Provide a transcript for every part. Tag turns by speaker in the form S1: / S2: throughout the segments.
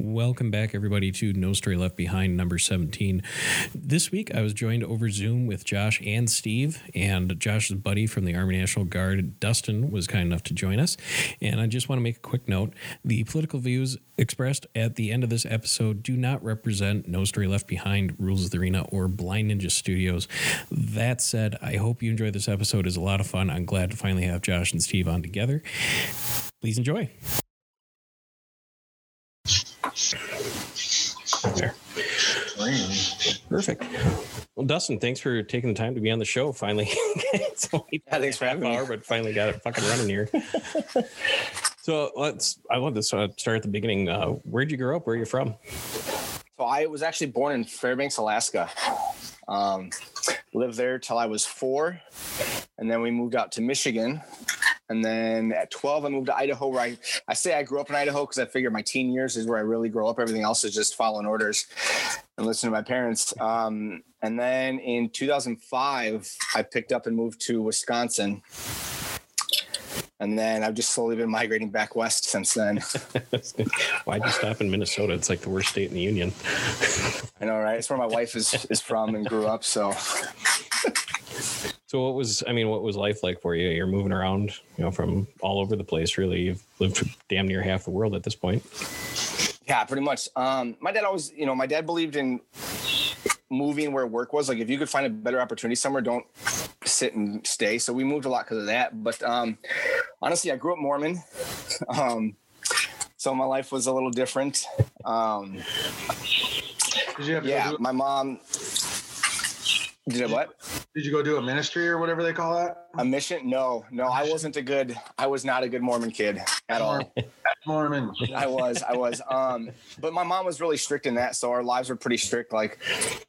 S1: Welcome back, everybody, to No Story Left Behind, number 17. This week, I was joined over Zoom with Josh and Steve, and Josh's buddy from the Army National Guard, Dustin, was kind enough to join us. And I just want to make a quick note the political views expressed at the end of this episode do not represent No Story Left Behind, Rules of the Arena, or Blind Ninja Studios. That said, I hope you enjoy this episode. It's a lot of fun. I'm glad to finally have Josh and Steve on together. Please enjoy. There. Perfect. Well, Dustin, thanks for taking the time to be on the show. Finally, it's only
S2: Yeah, thanks for having me.
S1: hour, but finally got it fucking running here. so let's. I want to start at the beginning. Uh, where'd you grow up? Where are you from?
S2: So I was actually born in Fairbanks, Alaska. Um, lived there till I was four, and then we moved out to Michigan. And then at 12, I moved to Idaho, where I, I say I grew up in Idaho because I figured my teen years is where I really grow up. Everything else is just following orders and listening to my parents. Um, and then in 2005, I picked up and moved to Wisconsin. And then I've just slowly been migrating back west since then.
S1: Why'd you stop in Minnesota? It's like the worst state in the union.
S2: I know, right? It's where my wife is is from and grew up. So
S1: So what was? I mean, what was life like for you? You're moving around, you know, from all over the place. Really, you've lived damn near half the world at this point.
S2: yeah, pretty much. Um, my dad always, you know, my dad believed in moving where work was. Like if you could find a better opportunity somewhere, don't sit and stay. So we moved a lot because of that. But um, honestly, I grew up Mormon. Um, so my life was a little different. Um,
S3: Did you have to
S2: yeah,
S3: go do,
S2: my mom did what?
S3: did you go do a ministry or whatever they call that?
S2: A mission? No, no, I wasn't a good, I was not a good Mormon kid at all.
S3: Mormon.
S2: I was, I was. Um, but my mom was really strict in that, so our lives were pretty strict. Like,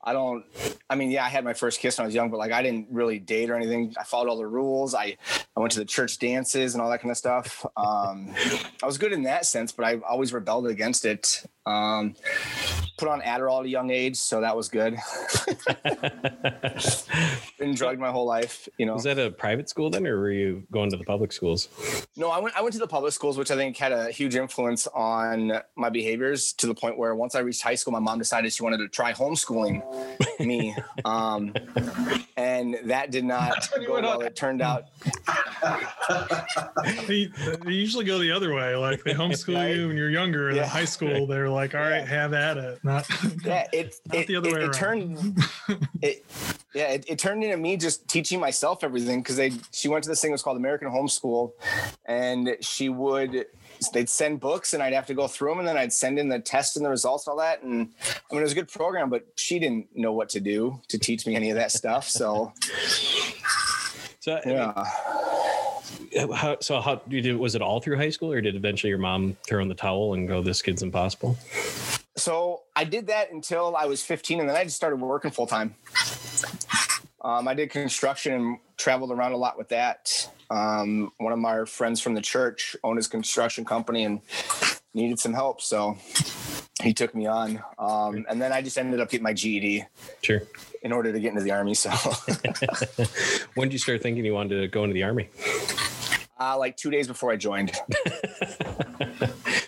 S2: I don't. I mean, yeah, I had my first kiss when I was young, but like, I didn't really date or anything. I followed all the rules. I, I went to the church dances and all that kind of stuff. Um, I was good in that sense, but I always rebelled against it. Um, put on Adderall at a young age, so that was good. Been drugged my whole life, you know.
S1: Was that a private school then, or were you going to the public schools?
S2: No, I went. I went to the public schools, which I think had a huge influence on my behaviors to the point where once I reached high school, my mom decided she wanted to try homeschooling me, um, and that did not go well. It turned out,
S4: they, they usually go the other way. Like they homeschool
S2: Right?
S4: you when you're younger, and
S2: Yeah.
S4: in high school they're like, "All right, have at it." Not
S2: yeah, it
S4: Not
S2: it,
S4: the other
S2: it,
S4: way
S2: it
S4: around.
S2: turned, it, yeah, it, it turned into me just teaching myself everything because they she went to this thing that was called American Homeschool, and she would they'd send books and I'd have to go through them and then I'd send in the test and the results and all that. And I mean, it was a good program, but she didn't know what to do to teach me any of that stuff. So
S1: So, I mean,
S2: yeah.
S1: how, so how you did? Was it all through high school, or did eventually your mom throw in the towel and go, "This kid's impossible"?
S2: So I did that until I was 15 and then I just started working full time. Um, I did construction and traveled around a lot with that. Um, one of my friends from the church owned his construction company and needed some help. So he took me on. Um, and then I just ended up getting my GED
S1: Sure.
S2: in order to get into the army. So
S1: when did you start thinking you wanted to go into the army?
S2: uh, like two days before I joined.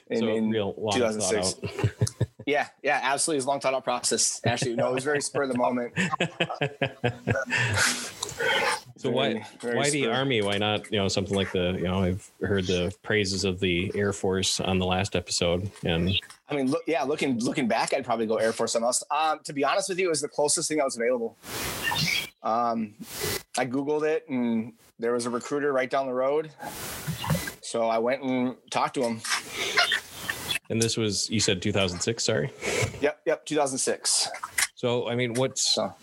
S2: In-
S1: so
S2: in
S1: real long
S2: 2006. Yeah, yeah, absolutely. It's a long thought out process. Actually, no, it was very spur of the moment.
S1: So why
S2: Very- very
S1: why the army? Why not you know something like the you know I've heard the praises of the Air Force on the last episode, and
S2: I mean, look, yeah, looking looking back, I'd probably go Air Force something else. Um, to be honest with you, it was the closest thing that was available. Um, I googled it, and there was a recruiter right down the road. So I went and talked to him.
S1: And this was you said 2006. Sorry.
S2: Yep, yep, 2006.
S1: So I mean, what's
S2: So,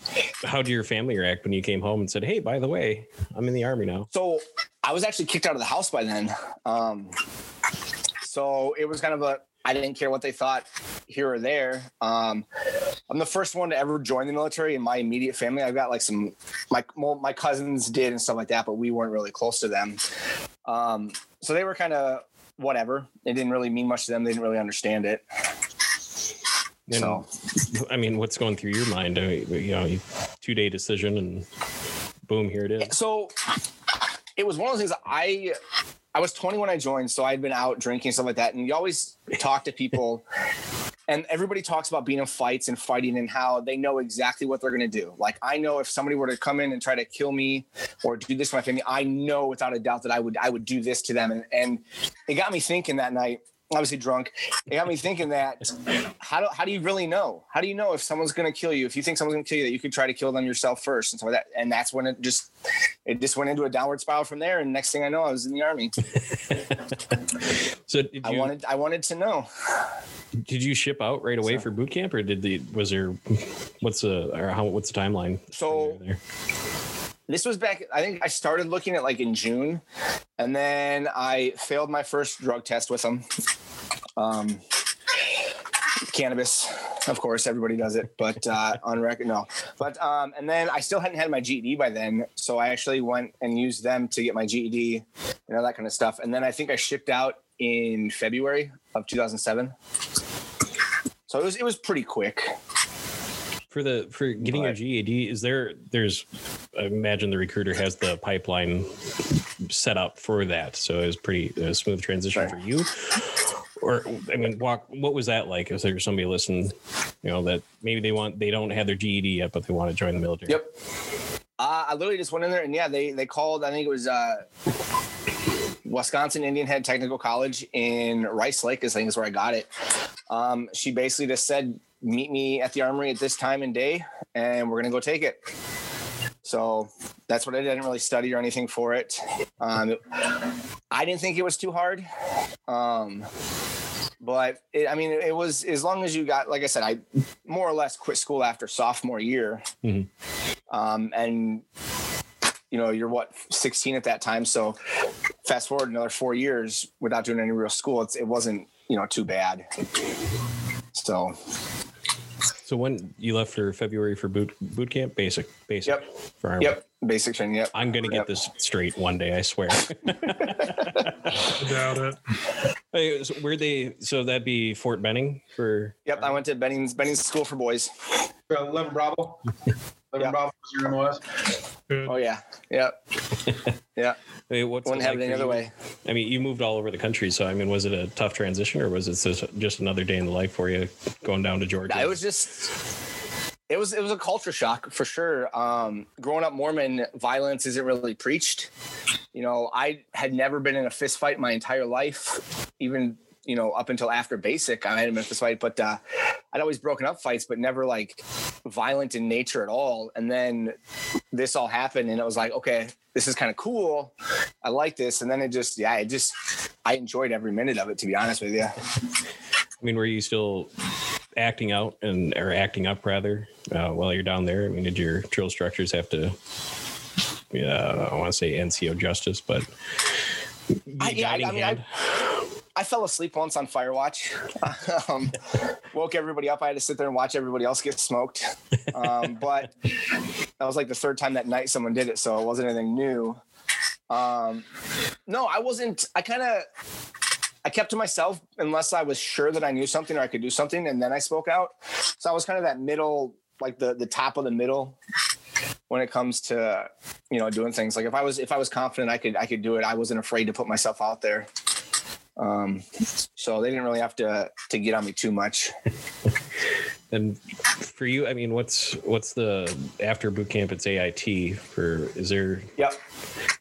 S1: how did your family react when you came home and said, "Hey, by the way, I'm in the army now"?
S2: so I was actually kicked out of the house by then. Um, so it was kind of a I didn't care what they thought here or there. Um, I'm the first one to ever join the military in my immediate family. I've got like some my well, my cousins did and stuff like that, but we weren't really close to them. Um, so they were kind of whatever. It didn't really mean much to them. They didn't really understand it.
S1: And,
S2: So
S1: I mean, what's going through your mind? I mean, you know, two day decision, and boom, here it is.
S2: so it was one of those things I I was 20 when I joined, so I'd been out drinking stuff like that, and you always talk to people and everybody talks about being in fights and fighting and how they know exactly what they're going to do. Like I know if somebody were to come in and try to kill me or do this to my family, I know without a doubt that I would I would do this to them. And and it got me thinking that night. Obviously drunk. It got me thinking that how do how do you really know? How do you know if someone's going to kill you? If you think someone's going to kill you, that you could try to kill them yourself first and stuff like that. And that's when it just it just went into a downward spiral from there. And next thing I know, I was in the army.
S1: so
S2: I
S1: you,
S2: wanted I wanted to know.
S1: Did you ship out right away
S2: So-
S1: for boot camp or did the was there what's the or how what's the timeline?
S2: So this was back i think i started looking at like in june and then i failed my first drug test with them. Um cannabis of course everybody does it but uh on record no. But um and then i still hadn't had my ged by then so i actually went and used them to get my ged and all that kind of stuff. And then i think i shipped out in february of 2007 so it was it was pretty quick
S1: for the for getting your GED, is there there's I imagine the recruiter has the pipeline set up for that, so it was pretty a smooth transition for you. Or I mean, walk. What was that like? Is there somebody listening, you know, that maybe they want they don't have their GED yet, but they want to join the military?
S2: Yep. Uh, I literally just went in there and yeah, they they called. I think it was uh, Wisconsin Indian Head Technical College in Rice Lake. Is I think is where I got it. Um, she basically just said, "Meet me at the armory at this time and day, and we're gonna go take it." So that's what I did. I didn't really study or anything for it. Um, I didn't think it was too hard. Um, but it, I mean, it was as long as you got, like I said, I more or less quit school after sophomore year um, and you know you're what 16 at that time so fast forward another four years without doing any real school it's, it wasn't you know too bad so
S1: So when you left for February for boot boot camp, basic, basic.
S2: Yep.
S1: For Army.
S2: yep basic training yep
S1: I'm gonna get
S2: Yep.
S1: this straight one day. I swear.
S4: I doubt it.
S1: Hey, so where they? So that'd be Fort Benning for.
S2: yep i went to benning's benning's school for boys
S3: 11 Bravo. 11
S2: Yeah.
S3: Bravo was your MOS.
S4: Good.
S2: oh yeah yep yeah
S1: Hey, what's
S2: wouldn't
S1: it
S2: have
S1: like
S2: it any other way
S1: I mean, you moved all over the country, so I mean, was it a tough transition, or was it just, just another day in the life for you going down to Georgia?
S2: it was just it was it was a culture shock for sure um growing up mormon violence isn't really preached you know i had never been in a fist fight my entire life even you know up until after basic i in a fist fight but uh i'd always broken up fights but never like violent in nature at all and then this all happened and it was like okay this is kind of cool i like this and then it just yeah it just i enjoyed every minute of it to be honest with you
S1: I mean, were you still acting out and or acting up rather uh, while you're down there? I mean, did your drill structures have to? Yeah, I want to say NCO justice, but
S2: I- yeah, I-
S1: guiding
S2: I mean, I-
S1: hand?
S2: I fell asleep once on Firewatch. um, woke everybody up. I had to sit there and watch everybody else get smoked. Um, but that was like the third time that night someone did it, so it wasn't anything new. Um, no, I wasn't. I kind of I kept to myself unless I was sure that I knew something or I could do something, and then I spoke out. So I was kind of that middle, like the the top of the middle when it comes to you know doing things. Like if I was if I was confident I could I could do it, I wasn't afraid to put myself out there. Um, so they didn't really have to to get on me too much.
S1: And for you, I mean, what's what's the after boot camp? It's AIT for. Is there?
S2: Yep.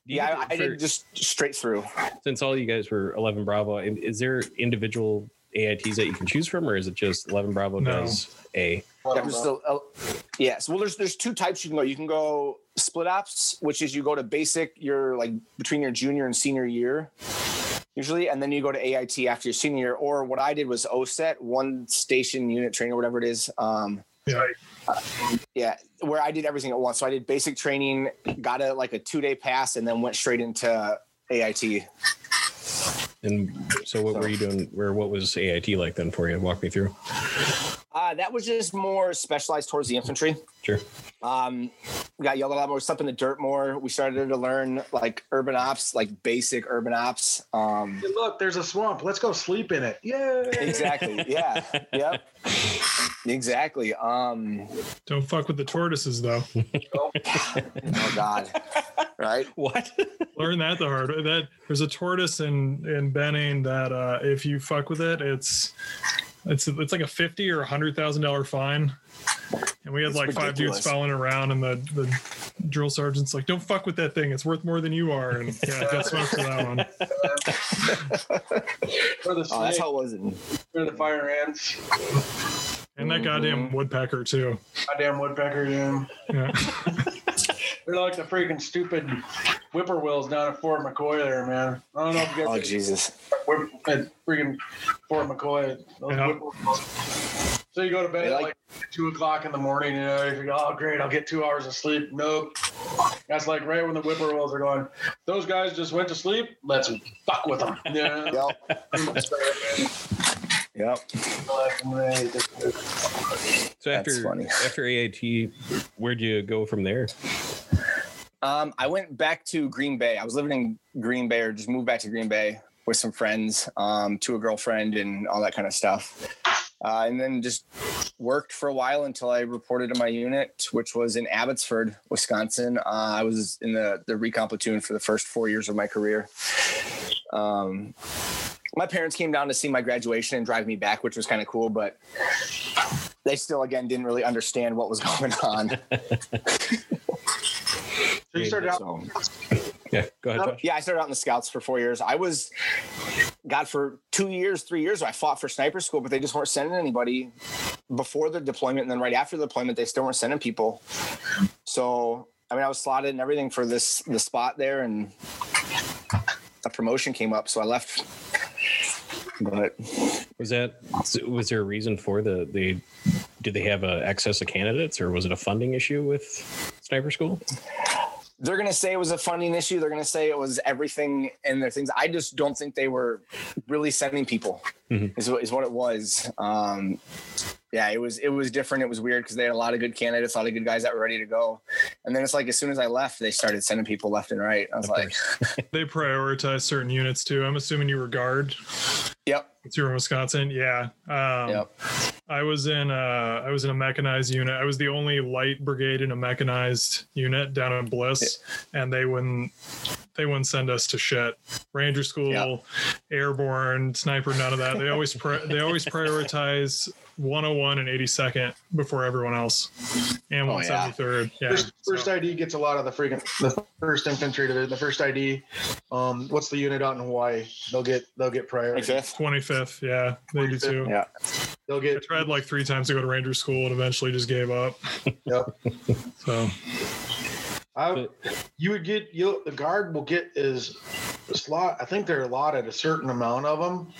S2: Yeah, I, I
S1: for-
S2: did just straight through.
S1: since all you guys were 11 Bravo, is there individual AITs that you can choose from, or is it just 11 Bravo
S4: No.
S1: does A?
S2: Yeah, just a- a- yes. Well, there's there's two types you can go. You can go split ops, which is you go to basic, you're like between your junior and senior year, usually, and then you go to AIT after your senior year. Or what I did was OSUT, one station unit training, or whatever it is. Um,
S4: Yeah.
S2: yeah, where I did everything at once. So I did basic training, got a like a two day pass, and then went straight into AIT.
S1: And so, what were you doing? Where what was AIT like then for you? Walk me through.
S2: Uh, that was just more specialized towards the infantry.
S1: Sure.
S2: Um, we got yelled a lot more, stuff in the dirt more. We started to learn like urban ops, like basic urban ops. Um,
S3: Hey, look, there's a swamp. Let's go sleep in it. Yeah.
S2: exactly. Yeah. Yep. Exactly. Um,
S4: Don't fuck with the tortoises though.
S2: oh God. Right.
S1: What?
S4: Learn that the hard way. That there's a tortoise in in Benning that uh, if you fuck with it, it's It's it's like a fifty or a hundred thousand dollar fine, and we had
S2: It's
S4: like five dudes
S2: ridiculous.
S4: following around, and the the drill sergeant's like, "Don't fuck with that thing. It's worth more than you are." And yeah, I got smoked for that one.
S3: For the
S2: Oh, that's how it was. In,
S3: for the fire ants.
S4: And that goddamn mm-hmm. woodpecker too.
S3: Goddamn woodpecker, yeah.
S4: Yeah.
S3: They're like the freaking stupid whippoorwills down at Fort McCoy there, man. I don't know if you
S2: oh
S3: guys
S2: Jesus!
S3: whip, at freaking Fort McCoy. Those So you go to bed
S2: They
S3: at
S2: like-
S3: like two o'clock in the morning, you know, you think, oh great, I'll get two hours of sleep. Nope. That's like right when the whippoorwills are going. Those guys just went to sleep. Let's fuck with them. Yeah.
S2: Yep. Yep.
S1: So after after AIT, where'd you go from there?
S2: Um, I went back to Green Bay. I was living in Green Bay, or just moved back to Green Bay with some friends, um, to a girlfriend, and all that kind of stuff. Uh, and then just worked for a while until I reported to my unit, which was in Abbotsford, Wisconsin. Uh, I was in the the recon platoon for the first four years of my career. Um, my parents came down to see my graduation and drive me back, which was kind of cool, but they still again didn't really understand what was going on.
S3: So you started out.
S2: So-
S1: Yeah, go ahead, um, Josh.
S2: yeah, I started out in the scouts for four years. I was, God, for two years, three years, I fought for sniper school, but they just weren't sending anybody before the deployment. And then right after the deployment, they still weren't sending people. So, I mean, I was slotted and everything for this, the spot there, and a promotion came up. So I left. But
S1: Was that was there a reason for the they did they have a excess of candidates or was it a funding issue with sniper school?
S2: They're going to say it was a funding issue. They're going to say it was everything and their things. I just don't think they were really sending people.
S1: Mhm.
S2: Is, what, is what it was. Um, yeah, it was it was different. It was weird because they had a lot of good candidates, a lot of good guys that were ready to go. And then it's like as soon as I left, they started sending people left and right. I was
S1: Of
S2: like,
S4: They prioritize certain units too. I'm assuming you were guard.
S2: "Yep,
S4: You were in Wisconsin. Yeah. Um,
S2: yep."
S4: I was in uh I was in a mechanized unit. I was the only light brigade in a mechanized unit down in Bliss, and they wouldn't they wouldn't send us to shit. Ranger school,
S2: Yeah.
S4: airborne, sniper, none of that. They always pri- they always prioritize 101 and 82nd before everyone else, and
S2: Oh, yeah.
S4: Yeah.
S3: First, first
S4: so-
S3: ID gets a lot of the freaking the first infantry division. The first ID, um, what's the unit out in Hawaii? They'll get they'll get priority.
S2: 25th.
S4: 25th, yeah, they do too.
S2: Yeah.
S3: They'll get.
S4: I
S3: get
S4: tried like three times to go to Ranger school and eventually just gave up.
S3: Yep.
S4: So
S3: I, you would get you the guard will get is a slot. I think they're allotted a certain amount of them,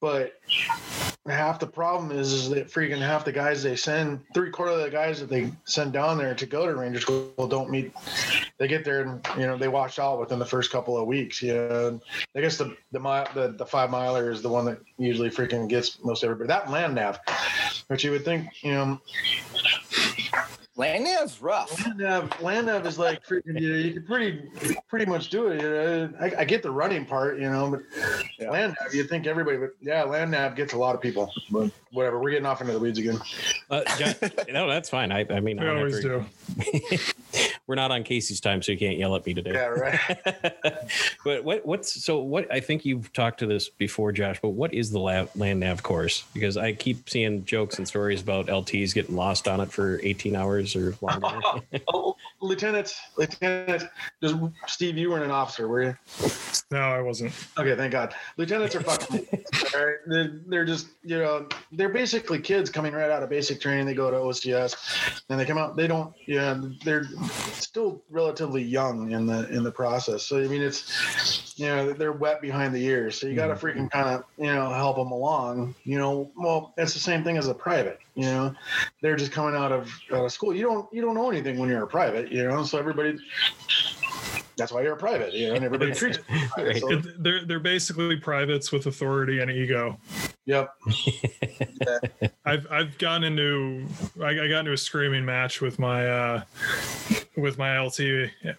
S3: but half the problem is is that freaking half the guys they send three quarter of the guys that they send down there to go to ranger school don't meet. They get there and you know they wash out within the first couple of weeks you know i guess the the the, the five miler is the one that usually freaking gets most everybody that land nav but you would think you know
S2: Land nav's rough.
S3: Land nav, land nav is like freaking. You know, you can pretty, pretty much do it. You know, I, I get the running part, you know, but
S2: Yeah.
S3: land nav, you think everybody, but yeah, land nav gets a lot of people. But whatever, we're getting off into the weeds again.
S1: Uh, John, no, that's fine. I, I mean,
S4: we
S1: I'm
S4: always
S1: after-
S4: do.
S1: we're not on Casey's time, so you can't yell at me today.
S3: Yeah, right.
S1: but what what's so what I think you've talked to this before, Josh. But what is the lab, land nav course? Because I keep seeing jokes and stories about LTs getting lost on it for 18 hours or longer.
S3: oh, lieutenants, lieutenants. Just Steve, you weren't an officer, were you?
S4: No, I wasn't.
S3: Okay, thank God. Lieutenants are fucking. all right? They're, they're just, you know, they're basically kids coming right out of basic training. They go to OCS, and they come out. They don't, yeah, they're still relatively young in the in the process. So I mean, it's, you know, they're wet behind the ears. So you got to mm-hmm. freaking kind of, you know, help them along. You know, well, it's the same thing as a private. You know, they're just coming out of out of school. You don't you don't know anything when you're a private. You know, so everybody. That's why you're a private, you know, and everybody treats. You like a private.
S1: Right.
S3: So,
S4: It- they're they're basically privates with authority and ego.
S3: Yep.
S4: I've I've gotten into I, I got into a screaming match with my uh, with my LT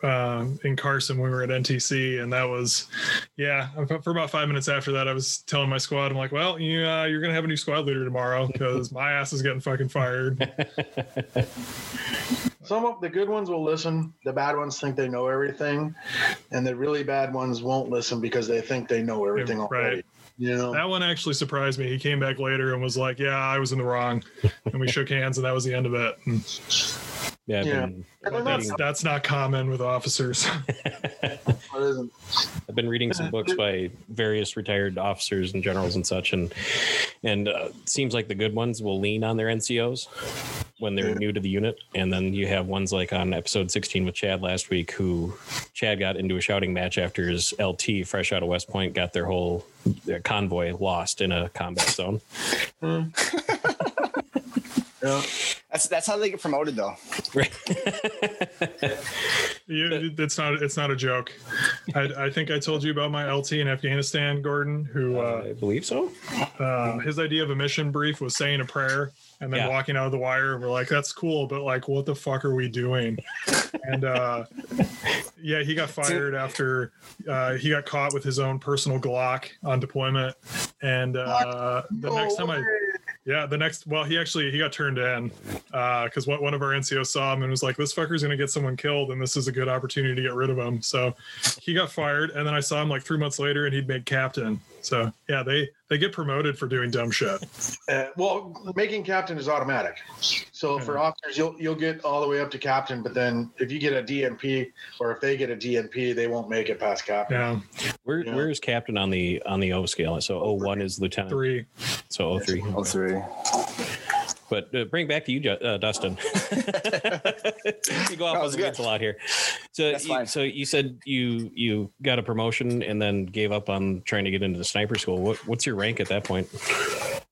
S4: uh, in Carson when we were at NTC, and that was yeah. For about five minutes after that, I was telling my squad, I'm like, well, you uh, you're gonna have a new squad leader tomorrow because my ass is getting fucking fired.
S3: Some of the good ones will listen. The bad ones think they know everything, and the really bad ones won't listen because they think they know everything
S4: Right.
S3: already. You know,
S4: That one actually surprised me. He came back later and was like, "Yeah, I was in the wrong," and we shook hands, and that was the end of it. And
S1: Yeah, I've
S3: Yeah.
S1: been
S3: And
S4: that's
S1: reading,
S4: that's not common with officers.
S1: I've been reading some books by various retired officers and generals and such, and and uh, it seems like the good ones will lean on their NCOs when they're new to the unit, and then you have ones like on episode 16 with Chad last week, who Chad got into a shouting match after his LT fresh out of West Point got their whole their convoy lost in a combat zone. Hmm.
S3: Yeah.
S2: That's that's how they get promoted though.
S1: Right.
S4: You, it's not it's not a joke. I, I think I told you about my LT in Afghanistan, Gordon, who uh,
S1: I believe so.
S4: uh, his idea of a mission brief was saying a prayer and then
S1: Yeah.
S4: walking out of the wire. We're like, that's cool, but like, what the fuck are we doing? and uh, yeah, he got fired after uh, he got caught with his own personal Glock on deployment. And uh, the next time I, yeah, the next, well, he actually he got turned in uh, because one one of our NCOs saw him and was like, this fucker's gonna get someone killed, and this is a good opportunity to get rid of him. So he got fired, and then I saw him like three months later, and he'd made captain. So yeah, they they get promoted for doing dumb shit.
S3: Uh, well, making captain is automatic. So for officers, you'll you'll get all the way up to captain, but then if you get a DNP or if they get a DNP, they won't make it past captain.
S4: Yeah,
S1: Where
S3: Yeah.
S1: where is captain on the on the O scale? So O one is lieutenant.
S4: three.
S1: So O three.
S2: Oh, three.
S1: But uh, bring back to you, uh, Dustin. you go off on the
S2: good.
S1: a lot here. So,
S2: That's
S1: you,
S2: fine.
S1: so you said you you got a promotion and then gave up on trying to get into the sniper school. What, what's your rank at that point?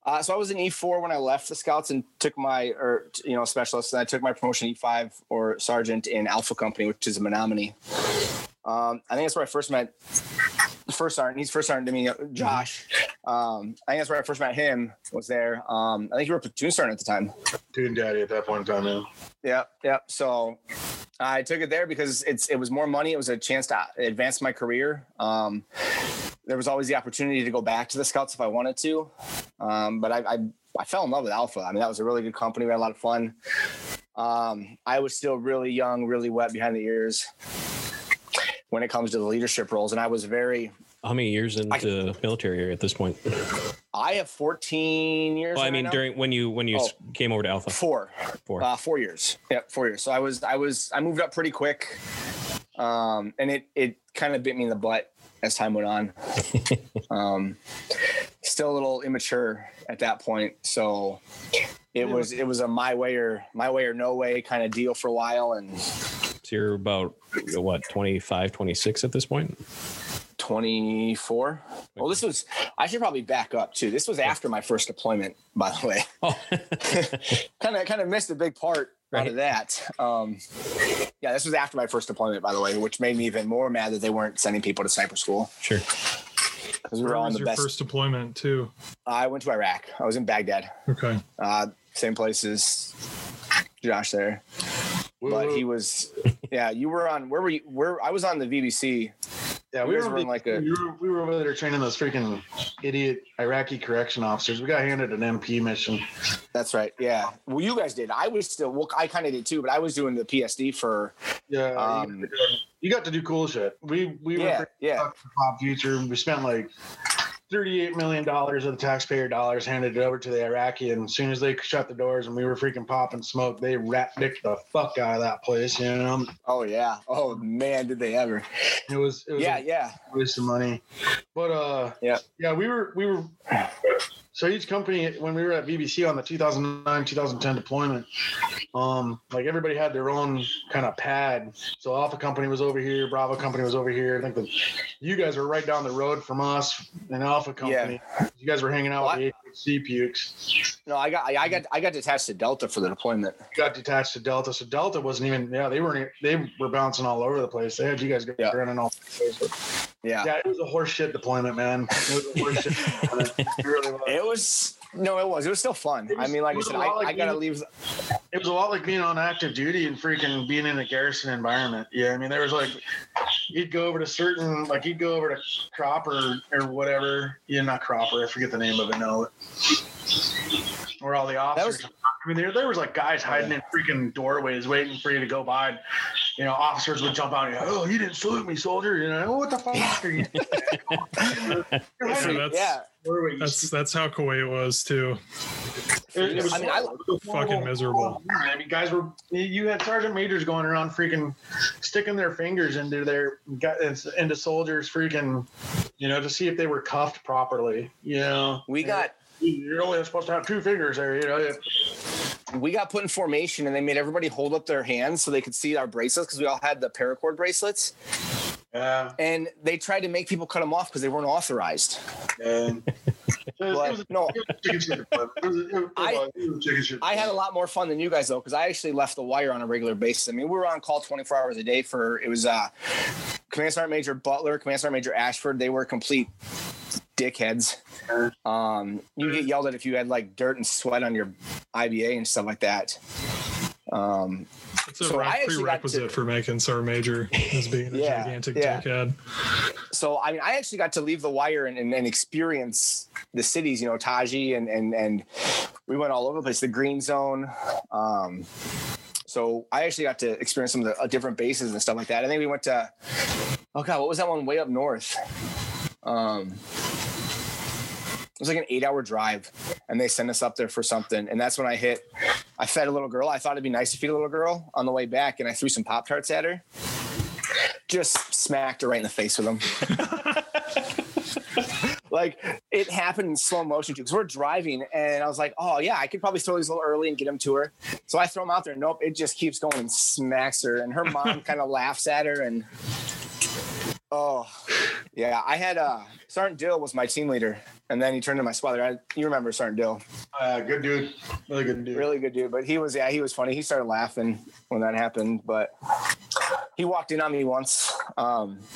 S2: Uh, so I was in E4 when I left the Scouts and took my, or you know, specialist. And I took my promotion E5 or sergeant in Alpha Company, which is a Menomonie. Um, I think that's where I first met the first sergeant. He's first sergeant to me, uh, Josh. Um, I think that's where I first met him. Was there? Um, I think you were a platoon sergeant at the time.
S3: Doing daddy at that point in time. Yeah.
S2: Yeah, yeah. So I took it there because it's it was more money. It was a chance to advance my career. Um, there was always the opportunity to go back to the Scouts if I wanted to, um, but I, I I fell in love with Alpha. I mean, that was a really good company. We had a lot of fun. Um, I was still really young, really wet behind the ears when it comes to the leadership roles, and I was very.
S1: How many years into military are you at this point?
S2: I have 14 years.
S1: Well, I mean, during when you when you
S2: Oh.
S1: came over to Alpha
S2: four.
S1: Four.
S2: Uh, four years. Yeah, four years. So I was, I was, I moved up pretty quick, um, and it it kind of bit me in the butt as time went on. um, still a little immature at that point, so it was it was a my way or my way or no way kind of deal for a while, and
S1: you're about what 25, 26 at this point.
S2: 24. Well, this was I should probably back up too. This was after my first deployment, by the way.
S1: Oh,
S2: kind of kind of missed a big part out of that. Um, yeah, this was after my first deployment, by the way, which made me even more mad that they weren't sending people to sniper school
S1: sure.
S2: because we were
S4: Where
S2: on
S4: was
S2: the
S4: your
S2: best.
S4: first deployment too?
S2: I went to Iraq. I was in Baghdad,
S4: Okay.
S2: uh, same place as Josh there, but he was. Yeah, you were on. Where were you? Where I was on the VBC.
S3: Yeah, we were,
S2: were like a-
S3: we were we were over there training those freaking idiot Iraqi correction officers. We got handed an MP mission.
S2: That's right. Yeah. Well, you guys did. I was still. Well, I kind of did too, but I was doing the PSD for.
S3: Yeah,
S2: Um,
S3: you, got to do cool shit. We we
S2: Yeah.
S3: were
S2: Yeah.
S3: for Pop Future. We spent like thirty-eight million dollars of the taxpayer dollars, handed it over to the Iraqi, and as soon as they shut the doors and we were freaking popping smoke, they rat dicked the fuck out of that place. You know,
S2: Oh yeah. Oh man, did they ever?
S3: it was it was
S2: Yeah.
S3: a
S2: Yeah.
S3: waste of money. But uh,
S2: Yeah.
S3: yeah, we were we were. So each company, when we were at VBC on the 2009 2010 deployment, um, like everybody had their own kind of pad. So Alpha Company was over here, Bravo Company was over here. I think that you guys were right down the road from us in Alpha Company. Yeah. You guys were hanging out
S2: Well,
S3: with the HC pukes.
S2: No, I got. I, I got. I got detached to Delta for the deployment.
S3: Got detached to Delta, so Delta wasn't even. Yeah, they weren't. They were bouncing all over the place. They had you guys
S2: Yeah.
S3: running all. over the place.
S2: Yeah.
S3: Yeah, it was a horseshit deployment, man. It was a horseshit deployment. It really was.
S2: It was no, it was. It was still fun.
S3: Was-
S2: I mean, like I said, I,
S3: like
S2: I gotta
S3: being-
S2: leave.
S3: it was a lot like being on active duty and freaking being in a garrison environment. Yeah, I mean, there was like, you'd go over to certain, like, you'd go over to Cropper or whatever. Yeah, not Cropper. I forget the name of it now. Where all the officers. I mean, there, there was like guys hiding in freaking doorways waiting for you to go by. And, you know, officers would jump out and go, "Oh, you didn't salute me, soldier." You know, what the fuck are you? You're
S4: Yeah, that's-
S2: yeah.
S3: Where were you?
S4: That's that's how Kuwait was too.
S3: It, it was
S2: I mean, I-
S3: It was
S4: Fucking
S3: horrible.
S4: miserable.
S3: I mean, guys were you had sergeant majors going around freaking sticking their fingers into their into soldiers freaking, you know, to see if they were cuffed properly. You know,
S2: We got
S3: you're only supposed to have two fingers there. You know,
S2: we got put in formation and they made everybody hold up their hands so they could see our bracelets because we all had the paracord bracelets
S3: yeah.
S2: and they tried to make people cut them off because they weren't authorized.
S3: And
S2: But,
S3: it was a,
S2: no,
S3: it was a chicken shit. It was, it was,
S2: I-
S3: it was a chicken shit.
S2: I had a lot more fun than you guys though, because I actually left the wire on a regular basis. I mean, we were on call 24 hours a day for it was uh Command Sergeant Major Butler, Command Sergeant Major Ashford. They were complete dickheads. Um, you get yelled at if you had like dirt and sweat on your IBA and stuff like that. Um,
S4: It's a
S2: So
S4: prerequisite
S2: to-
S4: for making sergeant major is being a
S2: Yeah,
S4: gigantic
S2: yeah.
S4: dickhead.
S2: so I mean, I actually got to leave the wire and, and, and experience the cities, you know, Taji and and and we went all over the place. The Green Zone. Um, so I actually got to experience some of the uh, different bases and stuff like that. I think we went to oh god, what was that one way up north? Um, it was like an eight-hour drive, and they sent us up there for something. And that's when I hit. I fed a little girl. I thought it'd be nice to feed a little girl on the way back, and I threw some pop tarts at her. Just smacked her right in the face with them. like it happened in slow motion too because we're driving and i was like oh yeah i could probably throw these a little early and get them to her so i throw them out there nope it just keeps going and smacks her and her mom kind of laughs at her and oh yeah i had uh sergeant dill was my team leader and then he turned to my squad. I, you remember sergeant dill?
S3: Uh, good dude, really good dude.
S2: really good dude but he was yeah he was funny. He started laughing when that happened but he walked in on me once. Um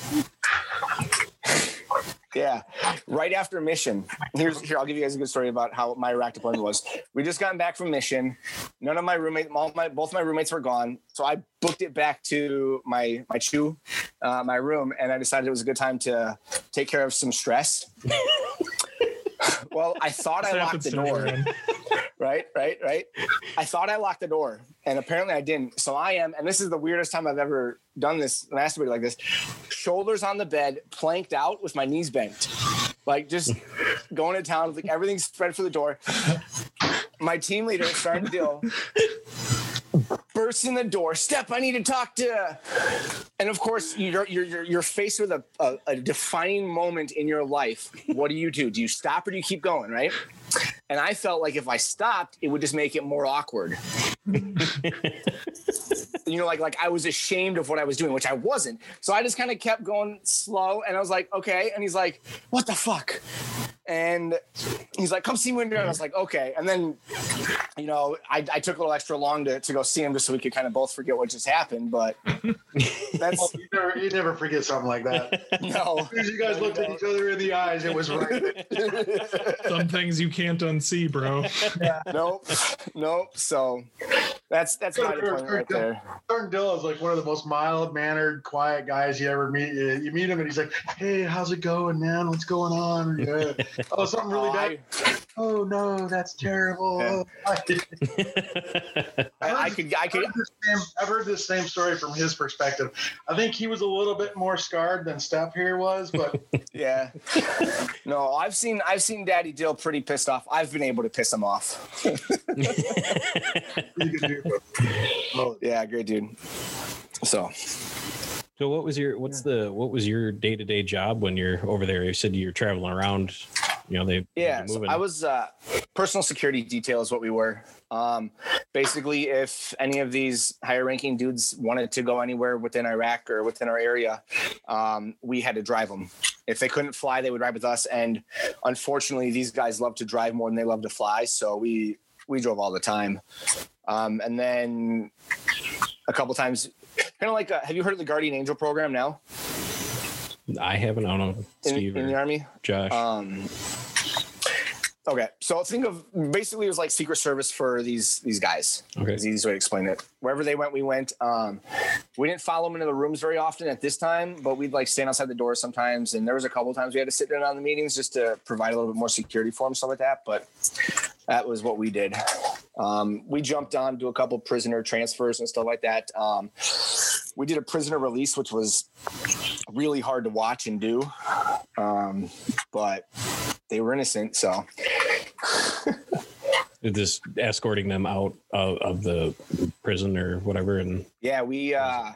S2: yeah right after mission. Here's here i'll give you guys a good story about how my iraq deployment was. We just gotten back from mission. None of my roommates all my both my roommates were gone so i booked it back to my my chew uh, my room and i decided it was a good time to take care of some stress well i thought i locked the door right, right, right. I thought I locked the door, and apparently I didn't. So I am, and this is the weirdest time I've ever done this, masturbated like this. Shoulders on the bed, planked out with my knees bent, like just going to town, like everything's spread for the door. My team leader, Sergeant Dill, bursts in the door. Step, I need to talk to. And of course, you're you're you're, faced with a, a, a defining moment in your life. What do you do? Do you stop or do you keep going? Right? And I felt like if I stopped, it would just make it more awkward. you know, like like I was ashamed of what I was doing, which I wasn't. So I just kind of kept going slow, and I was like, okay. And he's like, what the fuck? And he's like, come see me when you're. I was like, okay. And then, you know, I, I took a little extra long to, to go see him just so we could kind of both forget what just happened. But that's
S3: Oh, you, never, you never forget something like that.
S2: no.
S3: As you guys looked at each other in the eyes, it was right.
S4: Some things you can't unsee, bro.
S2: nope, nope. So that's that's my deployment right there.
S3: Sergeant Dill is like one of the most mild mannered, quiet guys you ever meet. You, you meet him and he's like, "Hey, how's it going, man? What's going on? Yeah. Oh, something really
S2: Oh,
S3: bad. Oh no, that's terrible.
S2: Yeah.
S3: Oh, I,
S2: I, I could I
S3: I've heard, this same, I've heard this same story from his perspective. I think he was a little bit more scarred than Steph here was, but
S2: yeah. No, I've seen I've seen Daddy Dill pretty pissed off. I've been able to piss him off.
S3: pretty good dude. Oh,
S2: Yeah, great dude. So
S1: So what was your what's the what was your day to day job when you're over there? You said you're traveling around. You know they
S2: yeah, so. I was uh, personal security detail is what we were. Um, basically, if any of these higher ranking dudes wanted to go anywhere within Iraq or within our area, um, we had to drive them. If they couldn't fly, they would ride with us. And unfortunately, these guys love to drive more than they love to fly, so we we drove all the time. Um, and then a couple times, kind of like, uh have you heard of the Guardian Angel program now
S1: I haven't. I don't know.
S2: in,
S1: Steve
S2: in the army?
S1: Josh.
S2: Um, okay, so think of basically it was like Secret Service for these these guys.
S1: okay.
S2: Is the easiest way to explain it. Wherever they went, we went. Um, we didn't follow them into the rooms very often at this time, but we'd like stand outside the door sometimes. And there was a couple times we had to sit in on the meetings just to provide a little bit more security for them, stuff like that. But that was what we did. Um, we jumped on to a couple prisoner transfers and stuff like that. Um, we did a prisoner release, which was really hard to watch and do. Um, but they were innocent, so
S1: Just escorting them out of, of the prison or whatever, and
S2: yeah, we uh,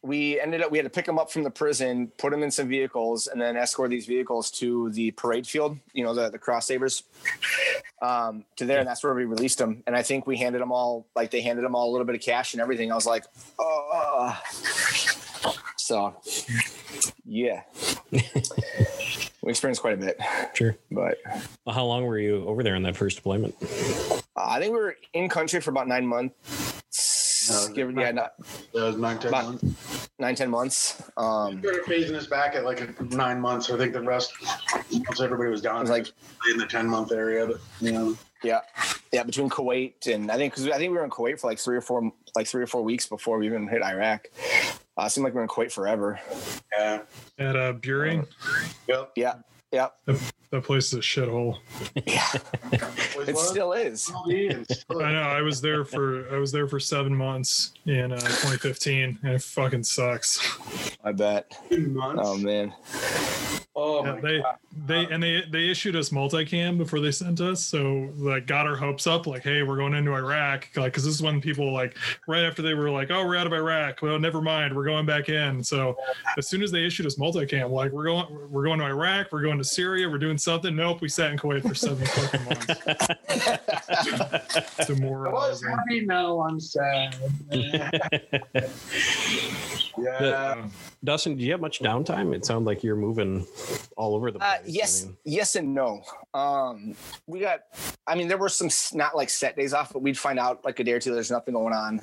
S2: we ended up we had to pick them up from the prison, put them in some vehicles, and then escort these vehicles to the parade field. You know, the the cross sabers um, to there, and that's where we released them. And I think we handed them all like they handed them all a little bit of cash and everything. I was like, oh. So, yeah, we experienced quite a bit,
S1: sure.
S2: but
S1: Well, how long were you over there on that first deployment?
S2: uh, I think we were in country for about nine months.
S3: No,
S2: Give, yeah, not,
S3: That was nine, ten
S2: About-
S3: months.
S2: nine, ten months. Um,
S3: We Started phasing us back at like nine months. I think the rest, once everybody was
S2: I
S3: down,
S2: was like,
S3: in the ten month area. But you know,
S2: yeah, yeah, between Kuwait and I think because I think we were in Kuwait for like three or four, like three or four weeks before we even hit Iraq. Uh, it seemed like we were in Kuwait forever.
S3: yeah,
S4: At uh, Buehring,
S3: yep.
S2: Yeah, yeah,
S4: that place is a shithole.
S2: yeah. It still is.
S4: I know. I was there for I was there for seven months in uh, 2015, and it fucking sucks.
S2: I bet.
S3: Two months.
S2: Oh man.
S3: Oh
S4: Yeah,
S3: my
S4: they
S3: god.
S4: they and they they issued us multicam before they sent us, so like got our hopes up, like hey, we're going into Iraq, like because this is when people like right after they were like, oh, we're out of Iraq, well, never mind, we're going back in. So as soon as they issued us multicam, like we're going we're going to Iraq, we're going to Syria, we're doing something. Nope, we sat in Kuwait for seven fucking months.
S3: I was
S4: Demoralizing.
S3: happy, now I'm sad. yeah.
S1: Um, Dustin, do you have much downtime? It sounds like you're moving all over the place.
S2: Uh,
S1: I
S2: yes,
S1: mean,
S2: yes, and no. Um, we got. I mean, there were some not like set days off, but we'd find out like a day or two there's nothing going on.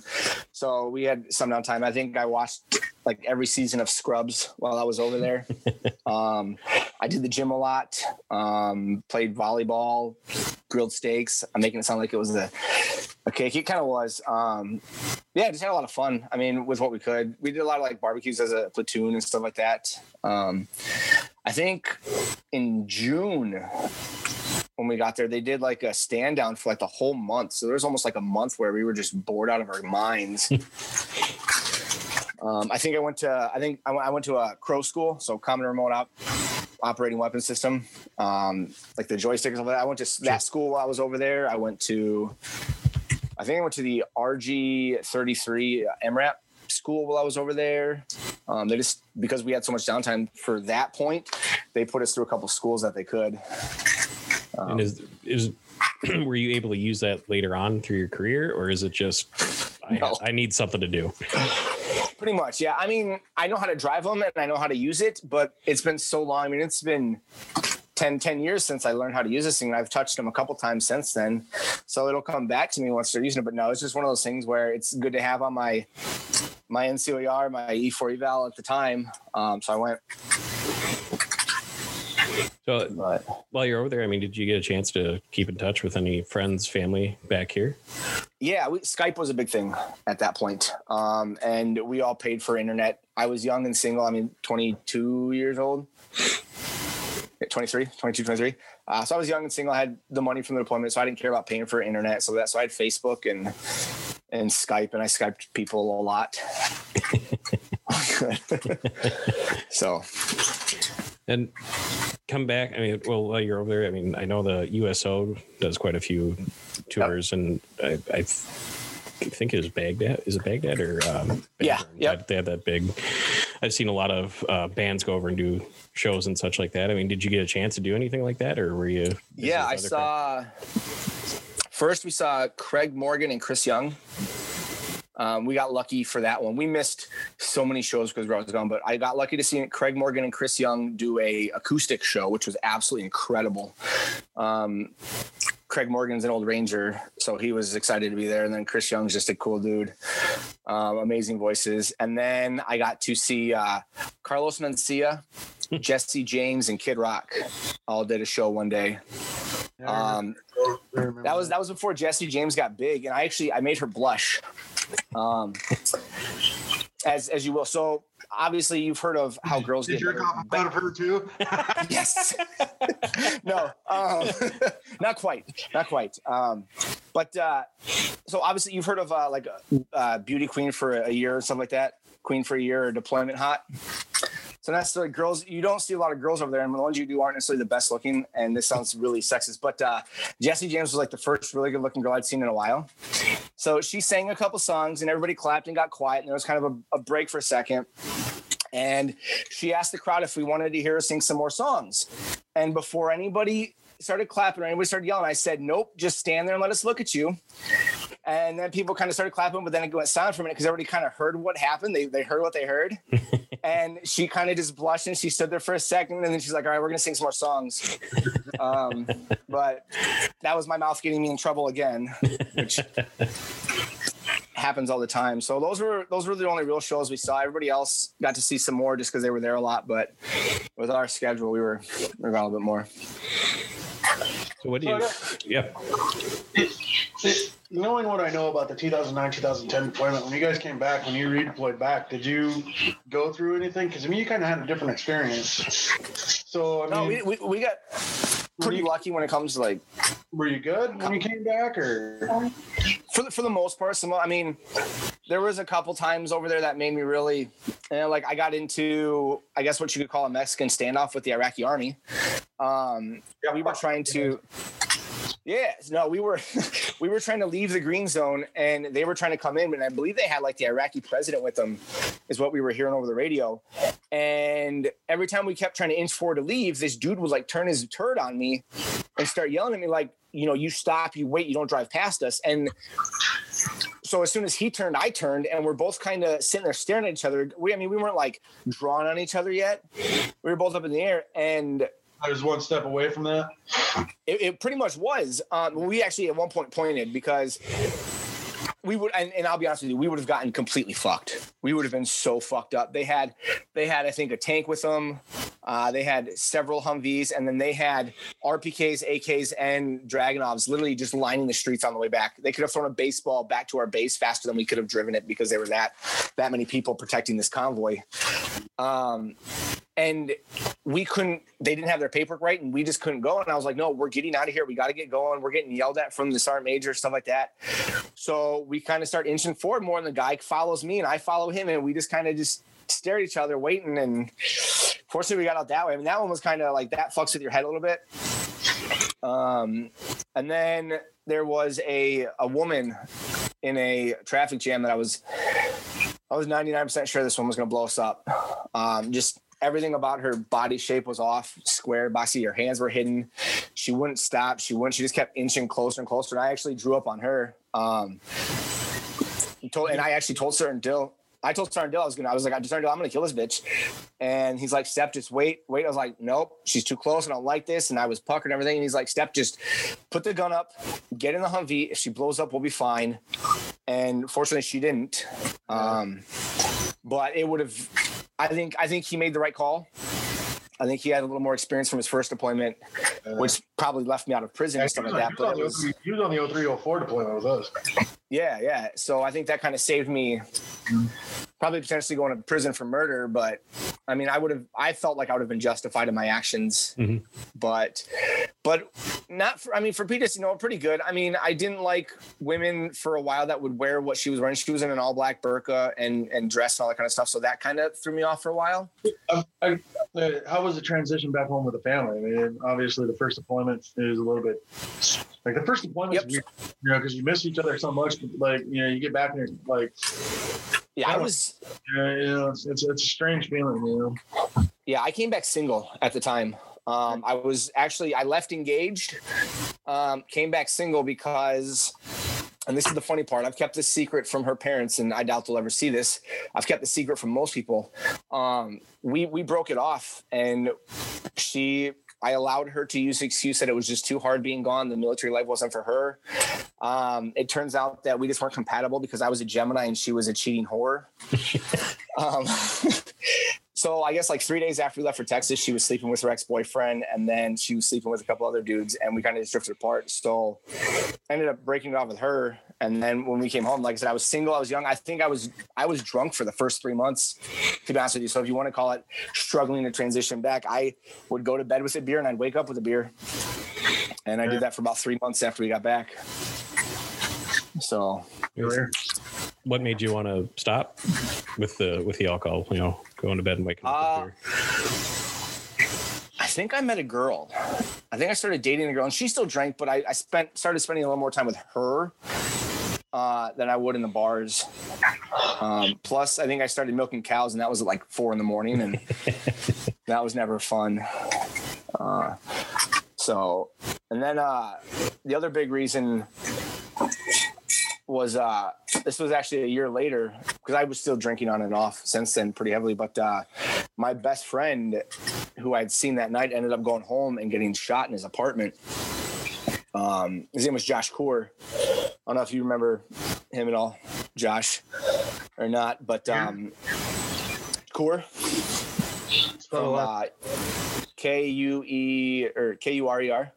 S2: So we had some downtime. I think I watched like every season of Scrubs while I was over there. um, I did the gym a lot. Um, played volleyball, grilled steaks. I'm making it sound like it was a a cake. It kind of was. Um, yeah, just had a lot of fun. I mean, with what we could, we did a lot of like barbecues as a platoon and stuff like that. Um, I think in June when we got there, they did like a stand down for like the whole month. So there was almost like a month where we were just bored out of our minds. um, I think I went to I think I went, I went to a crow school, so common remote op, operating weapon system, um, like the joystick and stuff like that. I went to s- that school while I was over there. I went to I think I went to the RG 33 MRAP school while I was over there. Um, they just because we had so much downtime for that point, they put us through a couple schools that they could. Um,
S1: and is is were you able to use that later on through your career, or is it just I,
S2: No.
S1: I need something to do?
S2: Pretty much, yeah. I mean, I know how to drive them and I know how to use it, but it's been so long. I mean, it's been 10, 10 years since I learned how to use this thing. And I've touched them a couple times since then. So it'll come back to me once they're using it. But no, it's just one of those things where it's good to have on my my NCOER, my E4 eval at the time. Um, so I went,
S1: So
S2: but
S1: while you're over there, I mean, did you get a chance to keep in touch with any friends, family back here?
S2: Yeah, we, Skype was a big thing at that point. Um, and we all paid for internet. I was young and single. I mean, 22 years old. 23, 22, 23. Uh, so I was young and single. I had the money from the deployment, so I didn't care about paying for internet. So that, so I had Facebook and and Skype, and I Skyped people a lot. so
S1: And come back. I mean, well, while you're over there, I mean, I know the USO does quite a few tours, and I, I think it was Baghdad. Is it Baghdad or um,
S2: Yeah, yep.
S1: They have that big. I've seen a lot of uh, bands go over and do shows and such like that. I mean, did you get a chance to do anything like that, or were you?
S2: yeah, I
S1: with other crap?
S2: saw. First, we saw Craig Morgan and Chris Young. Um, we got lucky for that one. We missed so many shows because I was gone, but I got lucky to see Craig Morgan and Chris Young do a acoustic show, which was absolutely incredible. Um, Craig Morgan's an old Ranger, so he was excited to be there. And then Chris Young's just a cool dude, um, amazing voices. And then I got to see uh, Carlos Mencia, Jessie James, and Kid Rock all did a show one day. Um, that was that was before Jessie James got big, and I actually I made her blush. Um, as as you will. So obviously you've heard of how girls
S3: Did
S2: get
S3: jerk off front of her too?
S2: yes. no, um, not quite, not quite. Um, but uh, so obviously you've heard of uh, like uh, beauty queen for a year or something like that. Queen for a year or deployment hot. So the girls. You don't see a lot of girls over there, and the ones you do aren't necessarily the best looking. And this sounds really sexist, but uh, Jessie James was like the first really good looking girl I'd seen in a while. So she sang a couple songs, and everybody clapped and got quiet, and there was kind of a, a break for a second. And she asked the crowd if we wanted to hear her sing some more songs. And before anybody started clapping or anybody started yelling, I said, "Nope, just stand there and let us look at you." And then people kind of started clapping, but then it went silent for a minute because everybody kind of heard what happened. They, they heard what they heard. and she kind of just blushed and she stood there for a second. And then she's like, all right, we're going to sing some more songs. um, but that was my mouth getting me in trouble again, which happens all the time. So those were those were the only real shows we saw. Everybody else got to see some more just because they were there a lot. But with our schedule, we were we were gone a little bit more.
S1: So what do you? Yeah.
S3: Knowing what I know about the 2009 2010 deployment, when you guys came back, when you redeployed back, did you go through anything? Because I mean, you kind of had a different experience. So I
S2: No,
S3: mean,
S2: we, we, we got pretty lucky when it comes to like
S3: were you good when you came back, or
S2: for the, for the most part. Some I mean, there was a couple times over there that made me really, you know, like I got into I guess what you could call a Mexican standoff with the Iraqi army. Um, we were trying to. Yeah, no, we were we were trying to leave the green zone and they were trying to come in, and I believe they had like the Iraqi president with them, is what we were hearing over the radio. And every time we kept trying to inch forward to leave, this dude would like turn his turd on me and start yelling at me like, you know, you stop, you wait, you don't drive past us. And so as soon as he turned, I turned, and we're both kind of sitting there staring at each other. We, I mean, we weren't like drawn on each other yet. We were both up in the air, and
S3: was one step away from that?
S2: it, it pretty much was. Um, we actually at one point pointed because we would, and, and I'll be honest with you, we would have gotten completely fucked. We would have been so fucked up. They had, they had, I think, a tank with them. Uh, they had several Humvees, and then they had RPKs, AKs, and Dragunovs literally just lining the streets on the way back. They could have thrown a baseball back to our base faster than we could have driven it because there were that that many people protecting this convoy. Um, and we couldn't they didn't have their paperwork right and we just couldn't go. And i was like no we're getting out of here. We got to get going. We're getting yelled at from the sergeant major stuff like that. So we kind of start inching forward more and the guy follows me and i follow him and we just kind of just stare at each other waiting and fortunately we got out that way. I mean that one was kind of like that fucks with your head a little bit. Um and then there was a a woman in a traffic jam that i was i was 99% sure this one was going to blow us up. Um just everything about her body shape was off, square, boxy. Her hands were hidden. She wouldn't stop. She wouldn't. She just kept inching closer and closer. And I actually drew up on her. Um, told, and I actually told Sergeant Dill. I told Sergeant Dill I was gonna. I was like, Sergeant Dill, I'm gonna kill this bitch. And he's like, Step, just wait, wait. I was like, Nope, she's too close. I don't like this. And I was puckered and everything. And he's like, Step, just put the gun up, get in the Humvee. If she blows up, we'll be fine. And fortunately, she didn't. Um, but it would have I think I think he made the right call. I think he had a little more experience from his first deployment, which probably left me out of prison and stuff like that. But
S3: he was, on, he was on the 0304 deployment with us.
S2: Yeah, yeah. So I think that kind of saved me probably potentially going to prison for murder. But I mean, I would have, I felt like I would have been justified in my actions. Mm-hmm. But, but not for, I mean, for Petus, you know, pretty good. I mean, I didn't like women for a while that would wear what she was wearing. She was in an all black burqa and, and dress and all that kind of stuff. So that kind of threw me off for a while.
S3: I, I, uh, how was the transition back home with the family? I mean, obviously the first deployment is a little bit like the first deployment, yep. you know, because you miss each other so much. But like, you know, you get back and you're like,
S2: yeah, I was.
S3: Yeah, you know, it's, it's, it's a strange feeling, you know.
S2: Yeah, I came back single at the time. Um, I was actually I left engaged, um, came back single because, and this is the funny part. I've kept this secret from her parents, and I doubt they'll ever see this. I've kept the secret from most people. Um, we we broke it off, and she I allowed her to use the excuse that it was just too hard being gone. The military life wasn't for her. Um, it turns out that we just weren't compatible because I was a Gemini and she was a cheating whore. um, so I guess like three days after we left for Texas, she was sleeping with her ex boyfriend, and then she was sleeping with a couple other dudes, and we kind of just drifted apart. So I ended up breaking it off with her, and then when we came home, like I said, I was single, I was young. I think I was I was drunk for the first three months, to be honest with you. So if you want to call it struggling to transition back, I would go to bed with a beer and I'd wake up with a beer, and I did that for about three months after we got back. So
S1: What made you want to stop with the with the alcohol? You know, going to bed and waking up.
S2: Uh,
S1: with?
S2: I think I met a girl. I think I started dating a girl, and she still drank, but I, I spent started spending a little more time with her uh, than I would in the bars. Um, plus, I think I started milking cows, and that was at like four in the morning, and that was never fun. Uh, so, and then uh, the other big reason was uh, this was actually a year later because I was still drinking on and off since then pretty heavily. But uh, my best friend, who I'd seen that night, ended up going home and getting shot in his apartment. Um, his name was Josh Kaur. I don't know if you remember him at all, Josh, or not, but um, Kaur from uh, K U E or K U R E R.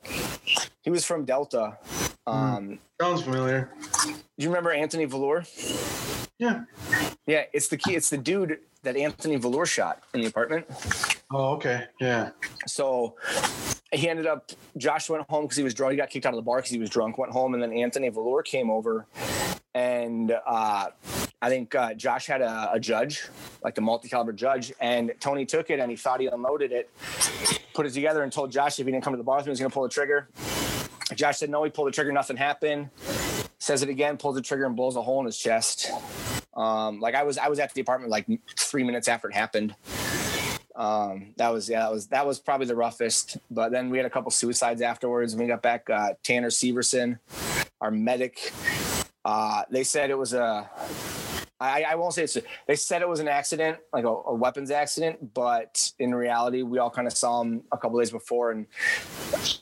S2: He was from Delta. Um,
S3: Sounds familiar.
S2: Do you remember Anthony Velour?
S3: Yeah.
S2: Yeah, it's the key. It's the dude that Anthony Velour shot in the apartment.
S3: Oh, okay. Yeah.
S2: So he ended up. Josh went home because he was drunk. He got kicked out of the bar because he was drunk. Went home, and then Anthony Velour came over, and uh, I think uh, Josh had a, a judge, like a multi-caliber judge, and Tony took it and he thought he unloaded it, put it together, and told Josh if he didn't come to the bar with he was going to pull the trigger. Josh said no. He pulled the trigger. Nothing happened. Says it again. Pulls the trigger and blows a hole in his chest. Um, like I was, I was at the apartment like three minutes after it happened. Um, that was yeah, that was that was probably the roughest. But then we had a couple suicides afterwards. When we got back, uh, Tanner Severson, our medic, uh, they said it was a. I, I won't say it's. They said it was an accident, like a, a weapons accident, but in reality, we all kind of saw him a couple days before, and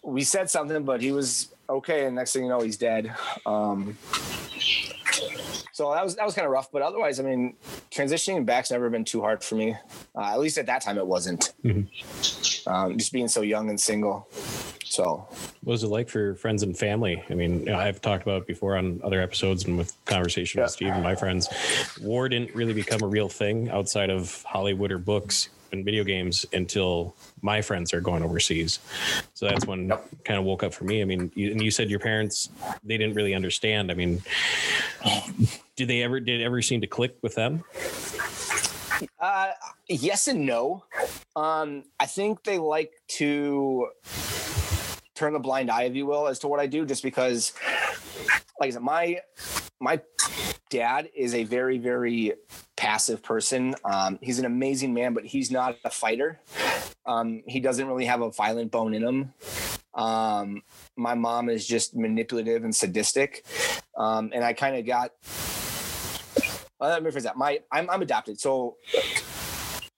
S2: we said something, but he was okay. And next thing you know, he's dead. Um, so that was that was kind of rough, but otherwise, I mean, transitioning back's never been too hard for me. Uh, at least at that time, it wasn't. Um, just being so young and single. So
S1: What was it like for friends and family? I mean, you know, I've talked about it before on other episodes and with conversation with
S2: Yeah.
S1: Steve and my friends. War didn't really become a real thing outside of Hollywood or books and video games until my friends are going overseas. So that's when kind of woke up for me. I mean, you, and you said your parents they didn't really understand. I mean, did they ever did it ever seem to click with them?
S2: Uh, yes and no. Um, I think they like to turn the blind eye, if you will, as to what I do, just because, like I said, my my dad is a very very passive person. Um, he's an amazing man, but he's not a fighter. Um, he doesn't really have a violent bone in him. Um, my mom is just manipulative and sadistic, um, and I kind of got well, let me rephrase that. My I'm, I'm adopted, so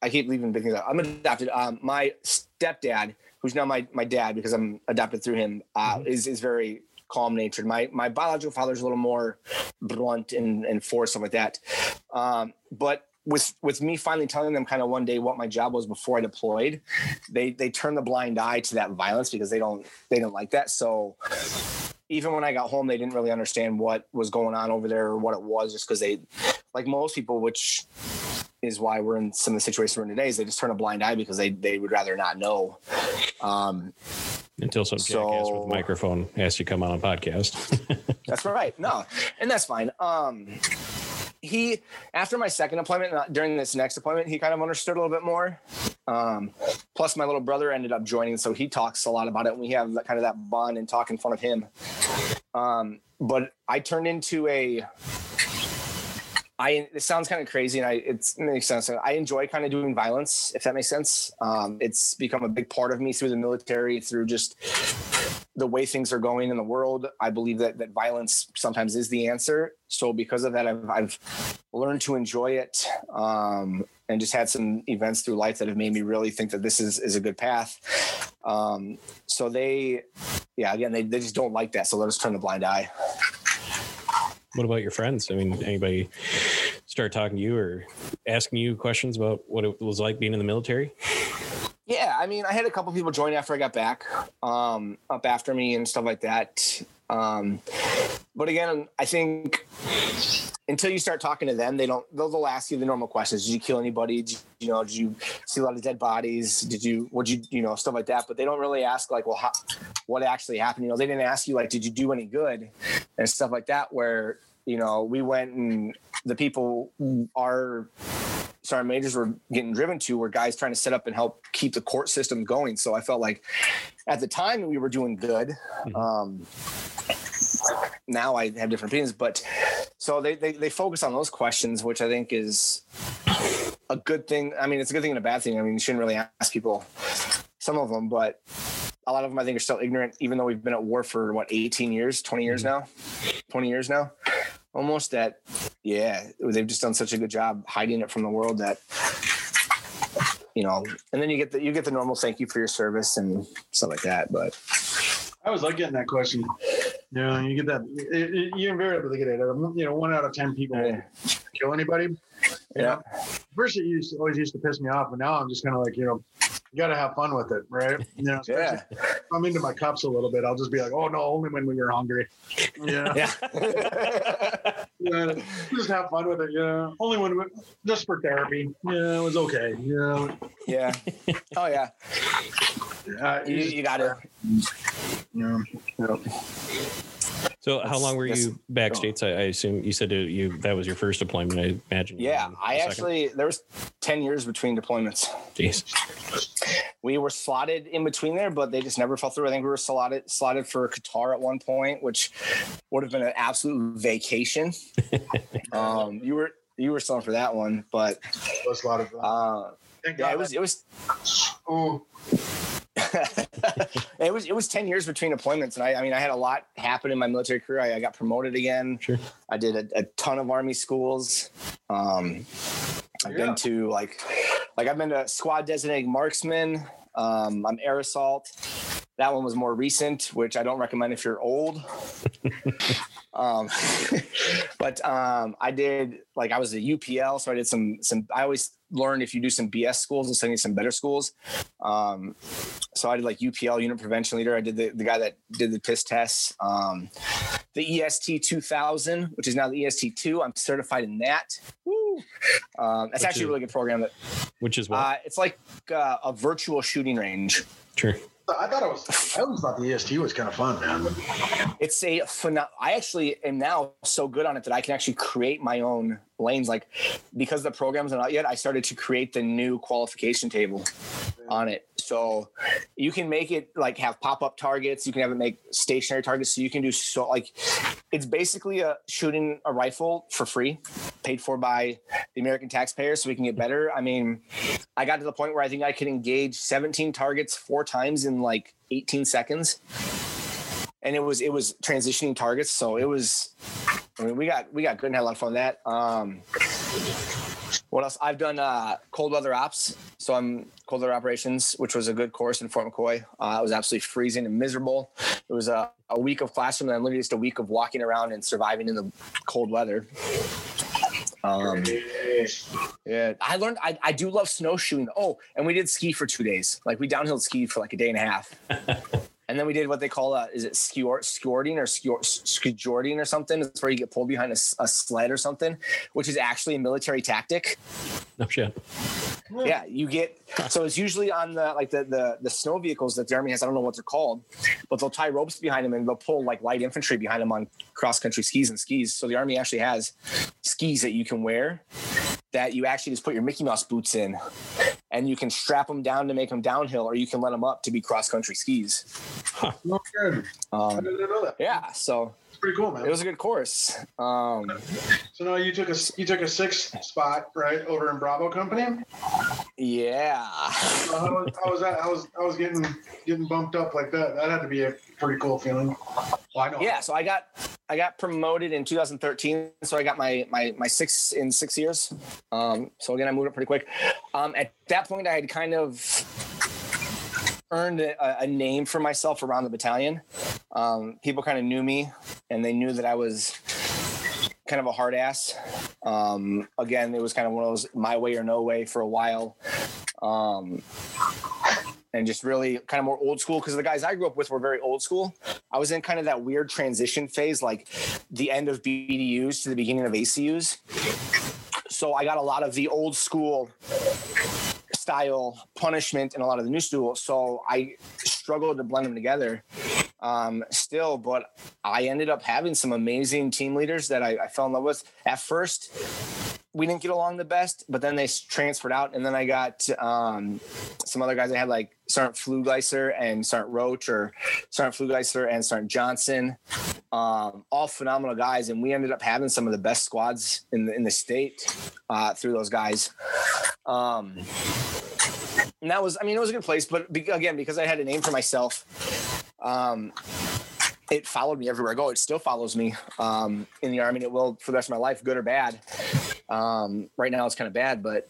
S2: I keep leaving big things out. I'm adopted. Um, my stepdad, who's now my my dad because I'm adopted through him, uh, is is very calm natured. My my biological father's a little more blunt and and force stuff like that. Um, but with with me finally telling them kind of one day what my job was before I deployed, they they turn the blind eye to that violence because they don't they don't like that. So even when I got home, they didn't really understand what was going on over there or what it was, just because they, like most people, which is why we're in some of the situations we're in today, is they just turn a blind eye because they they would rather not know. Um,
S1: Until some jackass with
S2: So-
S1: a microphone has to come on a podcast.
S2: That's right. No, and that's fine. Um, he after my second appointment, during this next appointment, he kind of understood a little bit more. Um, plus, my little brother ended up joining, so he talks a lot about it. And we have that, kind of that bond and talk in front of him. Um, but I turned into a. I it sounds kind of crazy, and I it makes sense. I enjoy kind of doing violence, if that makes sense. Um, it's become a big part of me through the military, through just the way things are going in the world, I believe that that violence sometimes is the answer. So because of that, I've, I've learned to enjoy it, um, and just had some events through life that have made me really think that this is is a good path. Um, so they, yeah, again, they they just don't like that. So let us turn the blind eye.
S1: What about your friends? I mean, anybody start talking to you or asking you questions about what it was like being in the military?
S2: Yeah, I mean, I had a couple people join after I got back, um, up after me and stuff like that. Um, but again, I think until you start talking to them, they don't. They'll, they'll ask you the normal questions: Did you kill anybody? Did you, you know? Did you see a lot of dead bodies? Did you? What you? You know, stuff like that. But they don't really ask like, well, how, what actually happened? You know, they didn't ask you like, did you do any good and stuff like that. Where you know, we went and the people are sergeant majors were getting driven to were guys trying to set up and help keep the court system going. So I felt like at the time we were doing good.
S1: Mhm.
S2: Um, now I have different opinions, but so they, they, they focus on those questions, which I think is a good thing. I mean, it's a good thing and a bad thing. I mean, you shouldn't really ask people some of them, but a lot of them I think are still ignorant, even though we've been at war for what, 18 years, 20 years mm-hmm. now, 20 years now, almost that. Yeah, they've just done such a good job hiding it from the world that, you know, and then you get the, you get the normal thank you for your service and stuff like that. But
S3: I was like getting that question. You know, you get that. It, it, you invariably get it. Um, You know, one out of ten people
S2: Yeah.
S3: kill anybody.
S2: Yeah.
S3: First, it used to, always used to piss me off, but now I'm just kind of like, you know, you got to have fun with it, right? You know,
S2: yeah,
S3: I'm into my cups a little bit. I'll just be like, oh no, only when we were hungry. Yeah,
S2: yeah.
S3: Yeah, just have fun with it. Yeah, only when we, just for therapy. Yeah, it was okay. Yeah,
S2: yeah. Oh yeah. You, you gotta.
S3: Yeah.
S1: So, how long were you back states? I, I assume you said that you that was your first deployment. I imagine.
S2: Yeah, I
S1: second.
S2: actually there was ten years between deployments.
S1: Jeez.
S2: We were slotted in between there, but they just never fell through. I think we were slotted slotted for Qatar at one point, which would have been an absolute vacation. um, you were you were selling for that one, but
S3: It was a lot of fun.
S2: uh, yeah, it was it was
S3: Oh,
S2: it was it was 10 years between deployments and I, I mean i had a lot happen in my military career. I, I got promoted again.
S1: Sure.
S2: i did a, a ton of army schools. Um i've
S3: Yeah.
S2: been to like like i've been to squad designated marksman um i'm air assault. That one was more recent which i don't recommend if you're old. Um but um i did like i was a upl so i did some some i always learned if you do some bs schools send you some better schools um so I did like UPL unit prevention leader. I did the, the guy that did the piss tests. Um, the EST 2000, which is now the EST 2. I'm certified in that. Woo. Um, that's
S1: Which
S2: actually
S1: is-
S2: a really good program. That
S1: Which is what?
S2: uh, it's like uh, a virtual shooting range.
S1: sure.
S3: I thought it was. I always thought the EST was kind of fun, man.
S2: It's a phenom- I actually am now so good on it that I can actually create my own lanes. Like because the program's are not yet, I started to create the new qualification table on it. So you can make it like have pop-up targets. You can have it make stationary targets. So you can do so like it's basically a shooting a rifle for free, paid for by the American taxpayers, so we can get better. I mean, I got to the point where I think I could engage 17 targets four times in like 18 seconds and it was it was transitioning targets so it was i mean we got we got good and had a lot of fun that um what else? I've done uh cold weather ops so i'm cold weather operations which was a good course in fort mccoy. Uh, it was absolutely freezing and miserable. It was a, a week of classroom and then literally just a week of walking around and surviving in the cold weather. Um yeah i learned i, I do love snowshoeing. Oh and we did ski for two days. Like we downhill skied for like a day and a half and then we did what they call a is it skeward, skewarding or skew- skewarding or something? It's where you get pulled behind a sled or something, which is actually a military tactic.
S1: No shit.
S2: Yeah, you get so it's usually on the like the the the snow vehicles that the army has. I don't know what they're called, but they'll tie ropes behind them and they'll pull like light infantry behind them on cross country skis and skis. So the army actually has skis that you can wear that you actually just put your Mickey Mouse boots in, and you can strap them down to make them downhill, or you can let them up to be cross country skis.
S3: No good. I
S2: Um,
S3: didn't know that.
S2: yeah, so
S3: It's pretty cool, man.
S2: it was a good course. Um,
S3: so now you took a you took a six spot right over in Bravo Company.
S2: yeah.
S3: So how, was, how was that? I was I was getting getting bumped up like that. That had to be a pretty cool feeling. Well, I know.
S2: yeah so i got i got promoted in 2013 so i got my my my six in six years um so again i moved up pretty quick um at that point i had kind of earned a, a name for myself around the battalion um people kind of knew me and they knew that i was kind of a hard ass Um, again, it was kind of one of those my way or no way for a while. Um, and just really kind of more old school because the guys I grew up with were very old school. I was in kind of that weird transition phase, like the end of BDUs to the beginning of ACUs. So I got a lot of the old school style punishment and a lot of the new school. So I struggled to blend them together um, still, but I ended up having some amazing team leaders that I, I fell in love with. At first, we didn't get along the best, but then they transferred out, and then I got um, some other guys. I had like Sergeant Flugleiser and Sergeant Roach, or Sergeant Flugleiser and Sergeant Johnson, um, all phenomenal guys, and we ended up having some of the best squads in the in the state uh, through those guys. Um, and that was, I mean, it was a good place, but be, again, because I had a name for myself, um, it followed me everywhere I go. It still follows me um, in the army. And it will for the rest of my life, good or bad. Um, right now, it's kind of bad, but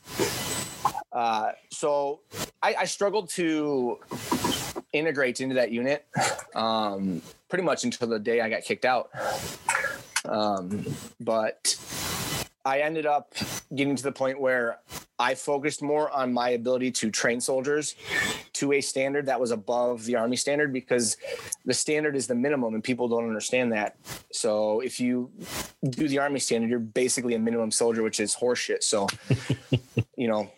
S2: uh, so I, I, struggled to integrate into that unit um, pretty much until the day I got kicked out. Um, but I ended up getting to the point where I focused more on my ability to train soldiers to a standard that was above the Army standard because the standard is the minimum and people don't understand that. So if you do the Army standard, you're basically a minimum soldier, which is horseshit. So, you know,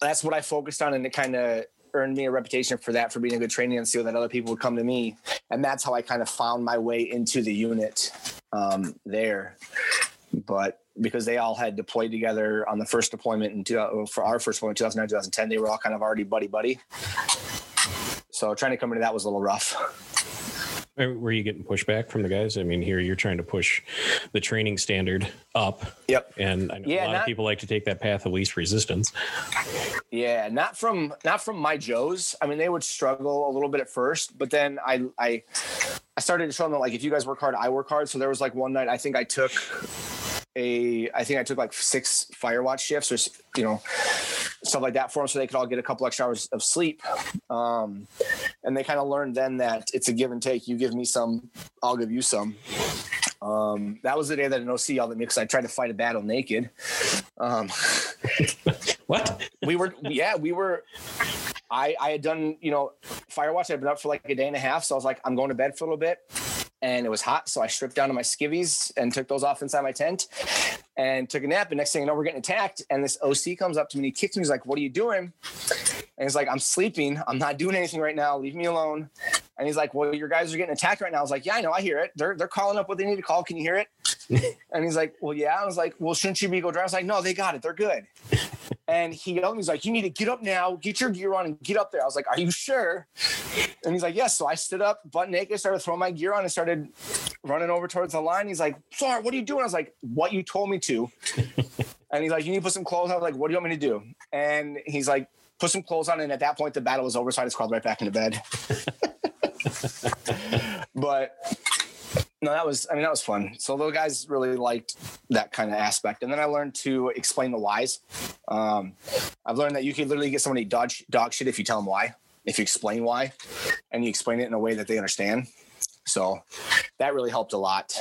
S2: that's what I focused on and it kind of earned me a reputation for that, for being a good training NCO that other people would come to me. And that's how I kind of found my way into the unit um, there but because they all had deployed together on the first deployment in two, for our first deployment, 2009, 2010, they were all kind of already buddy buddy. So trying to come into that was a little rough.
S1: Were you getting pushback from the guys? I mean, here you're trying to push the training standard up.
S2: Yep.
S1: And I know yeah, a lot not, of people like to take that path of least resistance.
S2: Yeah, not from not from my Joes. I mean, they would struggle a little bit at first, but then I I I started to show them that like if you guys work hard, I work hard. So there was like one night I think I took a I think I took like six Firewatch shifts or you know stuff like that for them so they could all get a couple extra hours of sleep. Um, and they kind of learned then that it's a give and take. You give me some, I'll give you some. Um, that was the day that an OC yelled at me because I tried to fight a battle naked. Um,
S1: what?
S2: We were, yeah, we were. I I had done, you know, Firewatch. I'd been up for like a day and a half, so I was like, I'm going to bed for a little bit and it was hot. So I stripped down to my skivvies and took those off inside my tent and took a nap. And next thing you know, we're getting attacked. And this OC comes up to me and he kicks me. He's like, What are you doing? And he's like, I'm sleeping. I'm not doing anything right now. Leave me alone. And he's like, Well, your guys are getting attacked right now. I was like, Yeah, I know. I hear it. They're, they're calling up what they need to call. Can you hear it? and he's like, Well, yeah. I was like, Well, shouldn't you be go drive? I was like, No, they got it. They're good. And he yelled, he's like, You need to get up now, get your gear on and get up there. I was like, Are you sure? And he's like, Yes. So I stood up, butt naked, started throwing my gear on and started running over towards the line. He's like, Sorry, what are you doing? I was like, What you told me to. and he's like, You need to put some clothes on. I was like, What do you want me to do? And he's like, Put some clothes on. And at that point, the battle was over. So I just crawled right back into bed. but no, that was, I mean, that was fun. So those guys really liked that kind of aspect. And then I learned to explain the whys. Um, I've learned that you can literally get somebody dog, dog shit if you tell them why, if you explain why, and you explain it in a way that they understand. So that really helped a lot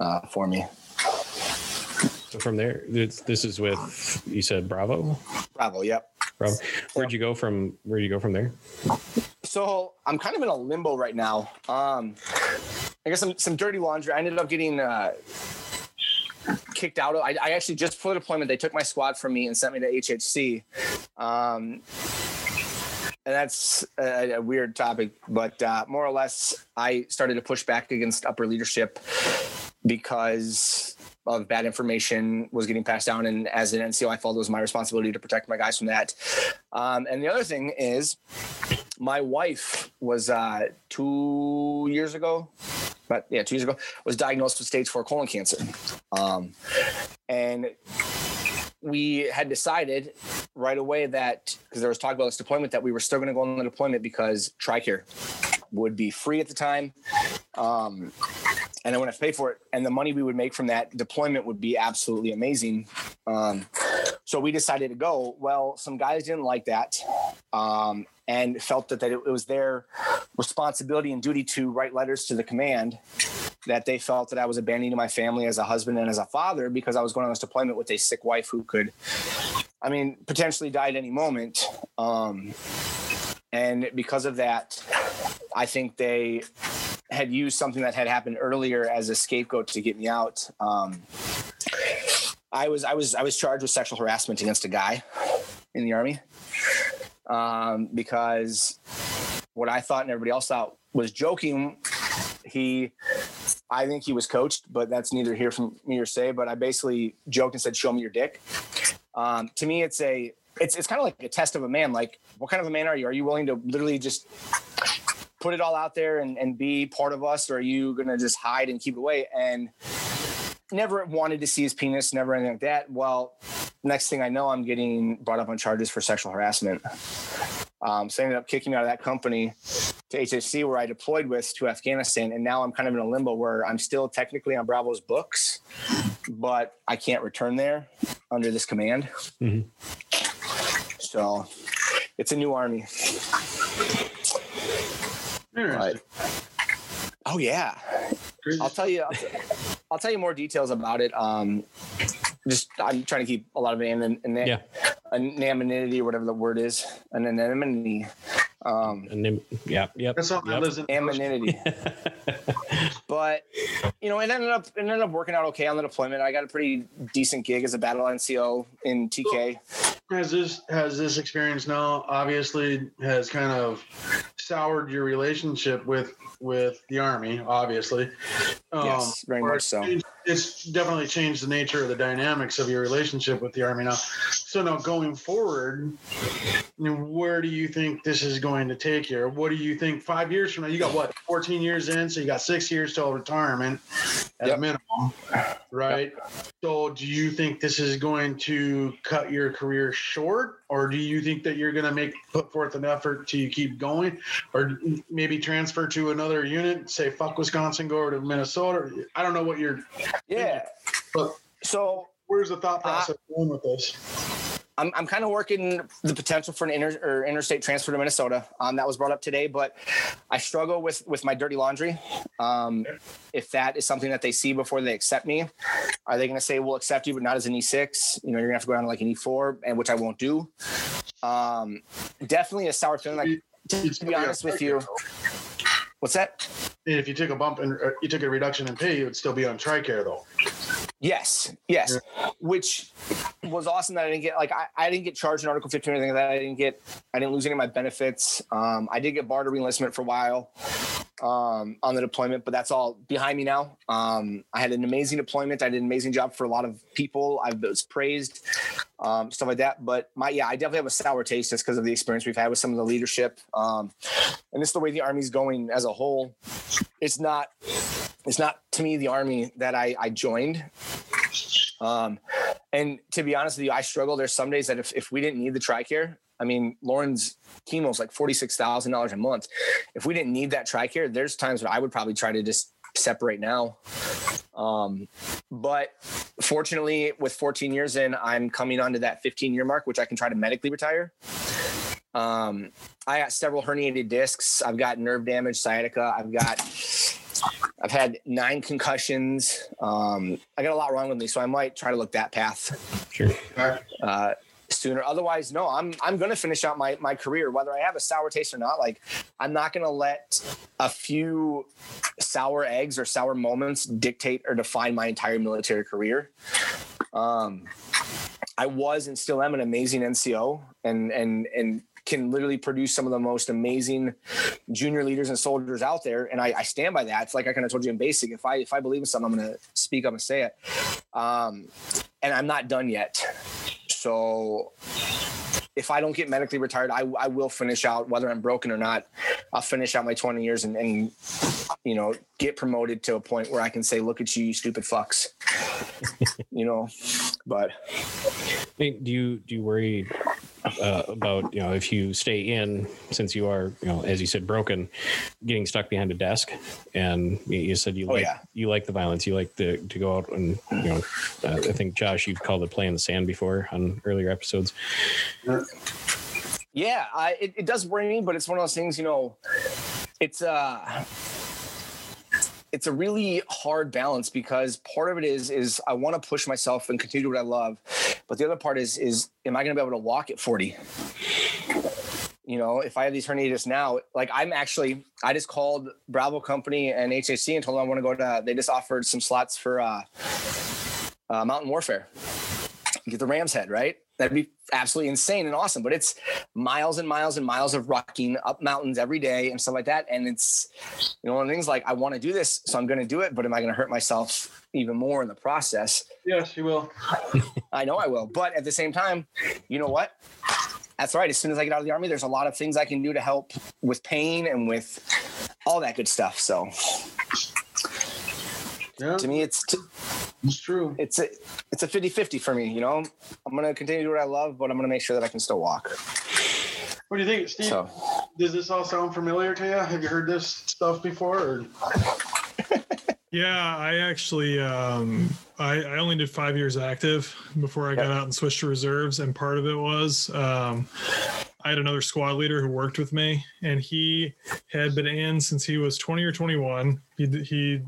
S2: uh, for me.
S1: So from there, this is with you said Bravo.
S2: Bravo, yep.
S1: Bravo. Where'd you go from? Where'd you go from there?
S2: So I'm kind of in a limbo right now. Um, I guess some some dirty laundry. I ended up getting uh, kicked out. Of, I, I actually just for deployment, they took my squad from me and sent me to HHC. Um, and that's a, a, weird topic, but uh, more or less, I started to push back against upper leadership because of bad information was getting passed down. And as an NCO, I felt it was my responsibility to protect my guys from that. Um, and the other thing is, my wife was uh, two years ago, but yeah, two years ago, was diagnosed with stage four colon cancer. Um, and we had decided right away that because there was talk about this deployment that we were still going to go on the deployment because TRICARE would be free at the time. Um, and I wouldn't have to pay for it. And the money we would make from that deployment would be absolutely amazing. Um, so we decided to go. Well, some guys didn't like that um, and felt that, that it, was their responsibility and duty to write letters to the command that they felt that I was abandoning my family as a husband and as a father because I was going on this deployment with a sick wife who could, I mean, potentially die at any moment. Um, and because of that, I think they had used something that had happened earlier as a scapegoat to get me out. Um, I was I was I was charged with sexual harassment against a guy in the army um, because what I thought and everybody else thought was joking. He, I think he was coached, but that's neither here from me or say. But I basically joked and said, "Show me your dick." Um, to me, it's a it's it's kind of like a test of a man. Like, what kind of a man are you? Are you willing to literally just put it all out there and, and be part of us, or are you gonna just hide and keep it away? And never wanted to see his penis, never anything like that. Well, next thing I know, I'm getting brought up on charges for sexual harassment. Um, so I ended up kicking me out of that company to HHC where I deployed with to Afghanistan. And now I'm kind of in a limbo where I'm still technically on Bravo's books, but I can't return there under this command.
S1: Mhm.
S2: So it's a new army.
S3: Interesting.
S2: Oh yeah. I'll tell you. I'll, t- I'll tell you more details about it. Um, just I'm trying to keep a lot of an, an,
S1: Yeah.
S2: anonymity or whatever the word is, an anonymity. Um,
S1: And then, yeah, yep.
S3: That's something
S1: yep.
S3: that lives in
S2: anonymity. but you know, it ended up it ended up working out okay on the deployment. I got a pretty decent gig as a battle NCO in TK.
S3: has this has this experience now obviously has kind of soured your relationship with with the army obviously um,
S2: Yes, very much so.
S3: changed- it's definitely changed the nature of the dynamics of your relationship with the army. Now so now going forward where do you think this is going to take you? Or what do you think five years from now you got what 14 years in so you got six years till retirement at
S2: Yep.
S3: a minimum right? So do you think this is going to cut your career short or do you think that you're going to make put forth an effort to keep going? Or maybe transfer to another unit say fuck wisconsin go over to minnesota? I don't know what you're
S2: Yeah.
S3: But-
S2: So
S3: where's the thought process going with this
S2: I'm, I'm kind of working the potential for an inter or interstate transfer to Minnesota. Um, that was brought up today, but I struggle with with my dirty laundry. Um, if that is something that they see before they accept me, are they going to say we'll accept you, but not as an E6? You know, you're gonna have to go down to like an E4, and which I won't do. Um, definitely a sour feeling. Like to, to be honest with you, what's that?
S3: if you took a bump and you took a reduction in pay you would still be on tricare though
S2: Yes, yes. Which was awesome that I didn't get like I, I didn't get charged in Article 15 or anything like that. I didn't get I didn't lose any of my benefits. Um, I did get bar to reenlistment for a while um, on the deployment, but that's all behind me now. Um, I had an amazing deployment. I did an amazing job for a lot of people. I was praised, um, stuff like that. But my yeah, I definitely have a sour taste just because of the experience we've had with some of the leadership. Um, and it's the way the army's going as a whole. It's not it's not to me the army that I, I joined. Um, and to be honest with you, I struggle. There's some days that if, if we didn't need the TRICARE, I mean, Lauren's chemo is like $46,000 a month. If we didn't need that TRICARE, there's times when I would probably try to just separate now. Um, but fortunately, with 14 years in, I'm coming onto that 15 year mark, which I can try to medically retire. Um, I got several herniated discs. I've got nerve damage, sciatica. I've got, I've had nine concussions. Um, I got a lot wrong with me, so I might try to look that path
S1: Sure.
S2: uh, sooner. Otherwise, no, I'm I'm going to finish out my my career, whether I have a sour taste or not. Like, I'm not going to let a few sour eggs or sour moments dictate or define my entire military career. Um, I was and still am an amazing NCO, and and and can literally produce some of the most amazing junior leaders and soldiers out there. And I, I stand by that. It's like I kind of told you in basic. If I if I believe in something, I'm going to speak up and say it. Um, and I'm not done yet. So if I don't get medically retired, I, I will finish out whether I'm broken or not. I'll finish out my 20 years and, and you know get promoted to a point where I can say, "Look at you, you stupid fucks," you know. But
S1: Do you do you worry uh, about you know if you stay in since you are you know as you said broken, getting stuck behind a desk, and you- said you
S2: Oh,
S1: like
S2: yeah.
S1: you like the violence, you like to to go out and you know uh, I think Josh you've called it play in the sand before on earlier episodes.
S2: yeah, I, it, it does worry me, but it's one of those things, you know. It's uh, it's a really hard balance because part of it is is I want to push myself and continue what I love, but the other part is is am I going to be able to walk at 40? You know, if I have these herniatus now, like I'm actually, I just called Bravo Company and HHC and told them I want to go to. They just offered some slots for uh, uh, Mountain Warfare. Get the Ram's Head, right? That'd be absolutely insane and awesome. But it's miles and miles and miles of rocking up mountains every day and stuff like that. And it's, you know, one of the things like I want to do this, so I'm going to do it. But am I going to hurt myself even more in the process?
S3: Yes, you will.
S2: I know I will. But at the same time, you know what? That's right. As soon as I get out of the army, there's a lot of things I can do to help with pain and with all that good stuff. So
S3: Yeah,
S2: to me, it's t-
S3: it's true.
S2: it's a it's a 50-50 for me. You know, I'm gonna continue to do what I love, but I'm gonna make sure that I can still walk.
S3: What do you think, Steve?
S2: So
S3: Does this all sound familiar to you? Have you heard this stuff before? Or?
S4: Yeah, I actually um, I, I only did five years active before I got out and switched to reserves, and part of it was um, I had another squad leader who worked with me, and he had been in since he was 20 or 21. He he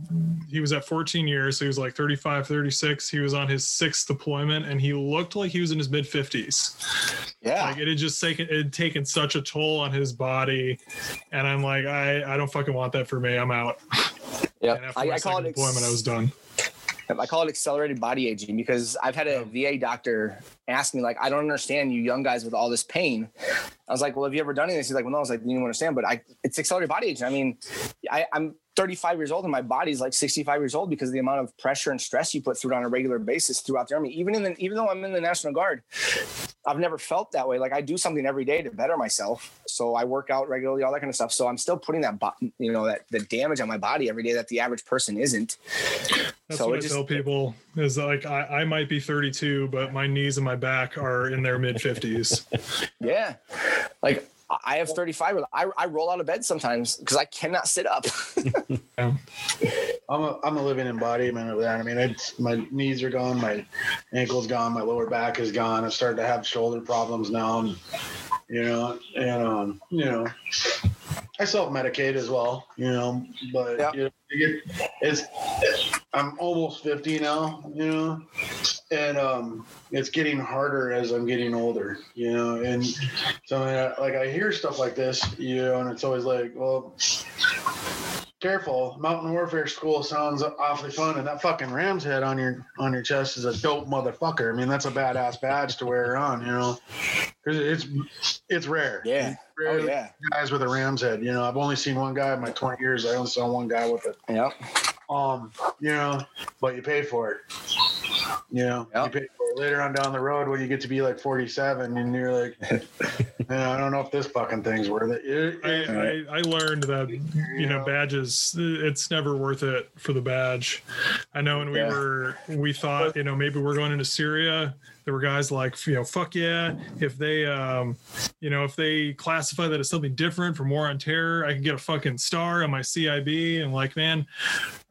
S4: he was at 14 years, so he was like 35, 36. He was on his sixth deployment, and he looked like he was in his mid 50s.
S2: yeah,
S4: Like it had just taken it had taken such a toll on his body, and I'm like, I I don't fucking want that for me. I'm out.
S2: yeah.
S4: After
S2: I, I call it
S4: deployment, I was done.
S2: I call it accelerated body aging because I've had a VA doctor ask me like, I don't understand you young guys with all this pain. I was like, well, have you ever done anything? He's like, well, no. I was like, you don't understand, but I, it's accelerated body aging. I mean, I, I'm 35 years old and my body's like 65 years old because of the amount of pressure and stress you put through it on a regular basis throughout the army. Even in the, even though I'm in the National Guard, I've never felt that way. Like I do something every day to better myself. So I work out regularly, all that kind of stuff. So I'm still putting that, you know, that the damage on my body every day that the average person isn't.
S4: That's
S2: So
S4: what I
S2: just-
S4: tell people is like I, I might be 32, but my knees and my back are in their mid 50s.
S2: Yeah. Like I have 35. I, I roll out of bed sometimes because I cannot sit up.
S3: I'm a I'm a living embodiment of that. I mean, it's my knees are gone, my ankles gone, my lower back is gone. I'm starting to have shoulder problems now, and, you know, and um, you know, I self medicate as well, you know, but
S2: Yeah.
S3: you know, get, it's I'm almost 50 now, you know, and um, it's getting harder as I'm getting older, you know, and so uh, like I hear stuff like this, you know, and it's always like, well, careful, Mountain Warfare School sounds awfully fun, and that fucking ram's head on your on your chest is a dope motherfucker. I mean, that's a badass badge to wear on, you know, because it's it's rare.
S2: Yeah. Oh, yeah.
S3: guys with a ram's head. You know, I've only seen one guy in my 20 years. I only saw one guy with it.
S2: Yep.
S3: Um, you know, but you pay for it. You know,
S2: Yep.
S3: you pay for later on down the road when you get to be like 47 and you're like, man, I don't know if this fucking thing's worth it. It-
S4: I,
S3: it-
S4: I, I learned that you know
S3: Yeah.
S4: badges it's never worth it for the badge i know when we
S2: Yeah.
S4: were we thought you know maybe we're going into syria there were guys like you know fuck yeah if they um you know if they classify that as something different from war on terror i can get a fucking star on my cib and like man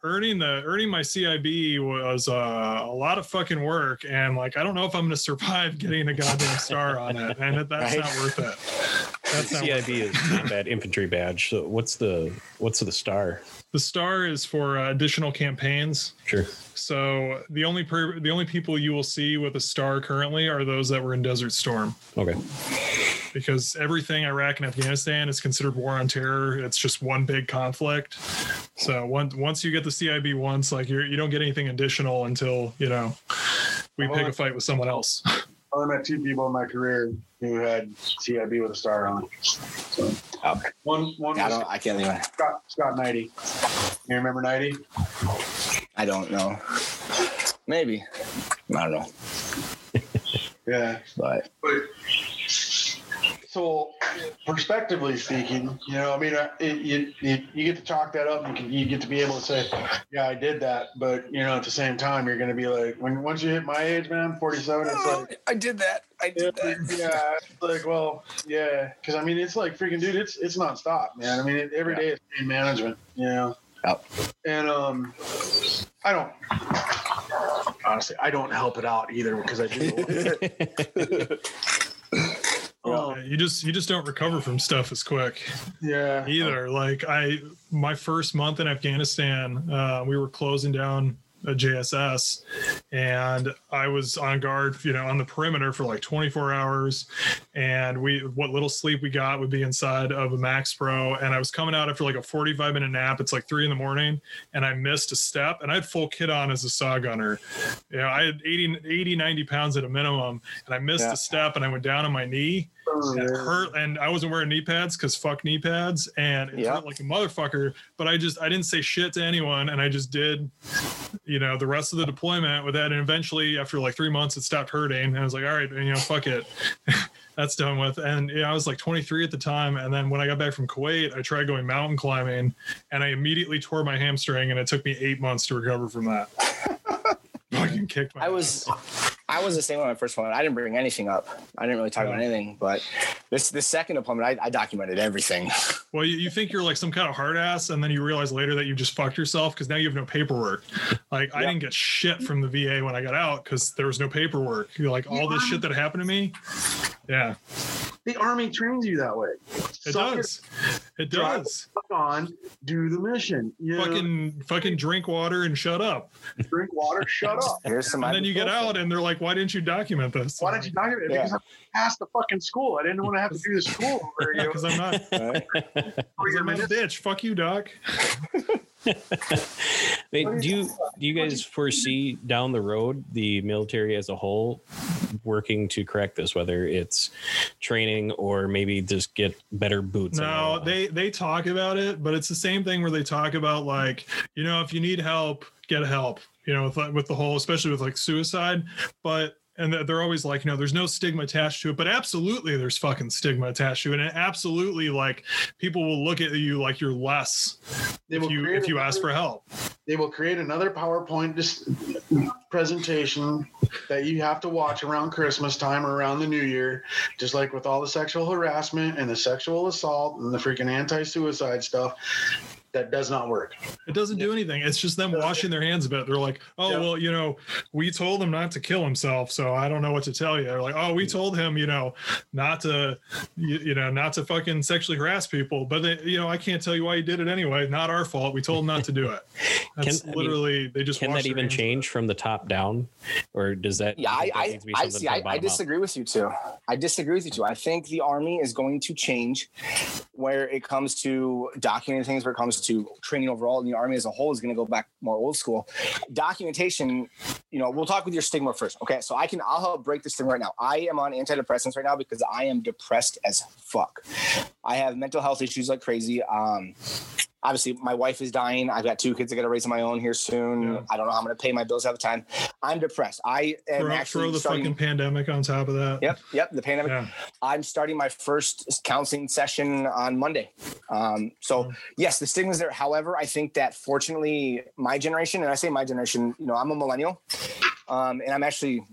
S4: earning the earning my cib was uh, a lot of fucking work and like i don't know if i'm gonna survive getting a goddamn star on it and that's
S2: Right.
S4: not worth it that's not worth
S1: CIB is combat infantry badge. So what's the what's the star?
S4: The star is for uh, additional campaigns.
S1: Sure.
S4: So the only per- the only people you will see with a star currently are those that were in Desert Storm,
S1: Okay.
S4: because everything Iraq and Afghanistan is considered war on terror. It's just one big conflict. So once once you get the CIB once, like you you don't get anything additional until you know we pick a fight with someone else.
S3: I only met two people in my career who had CIB with a star on. So,
S2: Oh.
S3: one one
S2: I don't. I can't even.
S3: Scott, Scott Nighty. You remember Nighty?
S2: I don't know. Maybe. I don't know.
S3: Yeah.
S2: But
S3: But so, perspectively speaking, you know, I mean, uh, it, you, you you get to chalk that up. And you can you get to be able to say, yeah, I did that. But you know, at the same time, you're going to be like, when once you hit my age, man, 47, it's like.
S2: I did that. I
S3: Yeah,
S2: did that.
S3: yeah, it's like well, yeah, because I mean, it's like freaking dude, it's it's nonstop, man. I mean, it, every
S2: Yeah.
S3: day is pain management, you know.
S2: Yep.
S3: And um, I don't honestly, I don't help it out either because I do.
S2: Oh.
S4: Yeah, you just you just don't recover from stuff as quick
S3: Yeah.
S4: either. Like I, my first month in Afghanistan, uh, we were closing down a JSS, and I was on guard, you know, on the perimeter for like 24 hours, and we what little sleep we got would be inside of a MaxxPro, and I was coming out after like a 45 minute nap. It's like three in the morning, and I missed a step, and I had full kit on as a saw gunner. You know, I had 80, 80 90 pounds at a minimum, and I missed
S2: Yeah.
S4: a step, and I went down on my knee and it oh, hurt and i wasn't wearing knee pads because fuck knee pads and it
S2: Yeah.
S4: hurt like a motherfucker but i just i didn't say shit to anyone and i just did you know the rest of the deployment with that and eventually after like three months it stopped hurting and i was like all right you know fuck it. That's done with and yeah, i was like 23 at the time and then when i got back from kuwait i tried going mountain climbing and i immediately tore my hamstring and it took me eight months to recover from that fucking kicked my
S2: I was
S4: ass.
S2: I was the same on my first went. I didn't bring anything up. I didn't really talk about anything. But this this second deployment, I, I documented everything.
S4: Well, you, you think you're like some kind of hard ass, and then you realize later that you just fucked yourself because now you have no paperwork. Like I didn't get shit from the VA when I got out because there was no paperwork. You're like all this shit that happened to me. Yeah,
S3: The army trains you that way.
S4: it
S3: Suck
S4: does. It
S3: drive
S4: does.
S3: fuck on, do the mission. You know,
S4: Fucking fucking drink water and shut up.
S3: drink water, shut up.
S2: Here's some.
S4: And then you get out and they're like, why didn't you document this?
S3: Why didn't you document it?
S2: Yeah.
S3: Because I passed the fucking school. I didn't want to have to do the school. Over, you
S4: Because I'm not.
S2: Right?
S3: for
S4: 'cause
S3: your
S4: I'm not a
S3: minutes.
S4: bitch. Fuck you, doc.
S5: Wait, do you do you guys foresee down the road the military as a whole working to correct this, whether it's training or maybe just get better boots?
S4: No, they they talk about it, but it's the same thing where they talk about like, you know, if you need help, get help. You know, with with the whole, especially with like suicide, but. And they're always like, you know, there's no stigma attached to it, but absolutely there's fucking stigma attached to it. And absolutely, like, people will look at you like you're less
S3: They
S4: if
S3: will
S4: you if you ask for help.
S3: They will create another PowerPoint dis- presentation that you have to watch around Christmas time or around the New Year, just like with all the sexual harassment and the sexual assault and the freaking anti-suicide stuff. That does not work.
S4: It doesn't do anything. It's just them washing their hands a bit. They're like, oh,
S3: Yeah.
S4: well, you know, we told him not to kill himself, so I don't know what to tell you. They're like, oh, we mm-hmm. told him, you know, not to, you, you know, not to fucking sexually harass people. But they, you know, I can't tell you why he did it anyway. Not our fault. We told him not to do it. That's
S5: Can- I mean,
S4: literally they just
S5: Can
S4: wash
S5: that even
S4: hands of it.
S5: change from the top down, or does that?
S2: Yeah, I,
S5: think that needs to be
S2: I, I see. I, I
S5: bottom up?
S2: disagree with you too. I disagree with you too. I think the army is going to change where it comes to documenting things, where it comes to training overall, in the army as a whole is going to go back more old school. Documentation, you know, we'll talk with your stigma first. Okay, so I can, I'll help break this thing right now. I am on antidepressants right now because I am depressed as fuck. I have mental health issues like crazy. Um, obviously my wife is dying. I've got two kids I got to raise on my own here soon.
S4: Yeah.
S2: I don't know how I'm going to pay my bills at the time. I'm depressed. I am
S4: Throw,
S2: actually
S4: throw the
S2: starting,
S4: fucking pandemic on top of that.
S2: Yep, yep. The pandemic.
S4: Yeah.
S2: I'm starting my first counseling session on Monday. Um, so
S4: Mm.
S2: yes, the stigma's there. However, I think that fortunately, my generation, and I say my generation, you know, I'm a millennial, um, and I'm actually,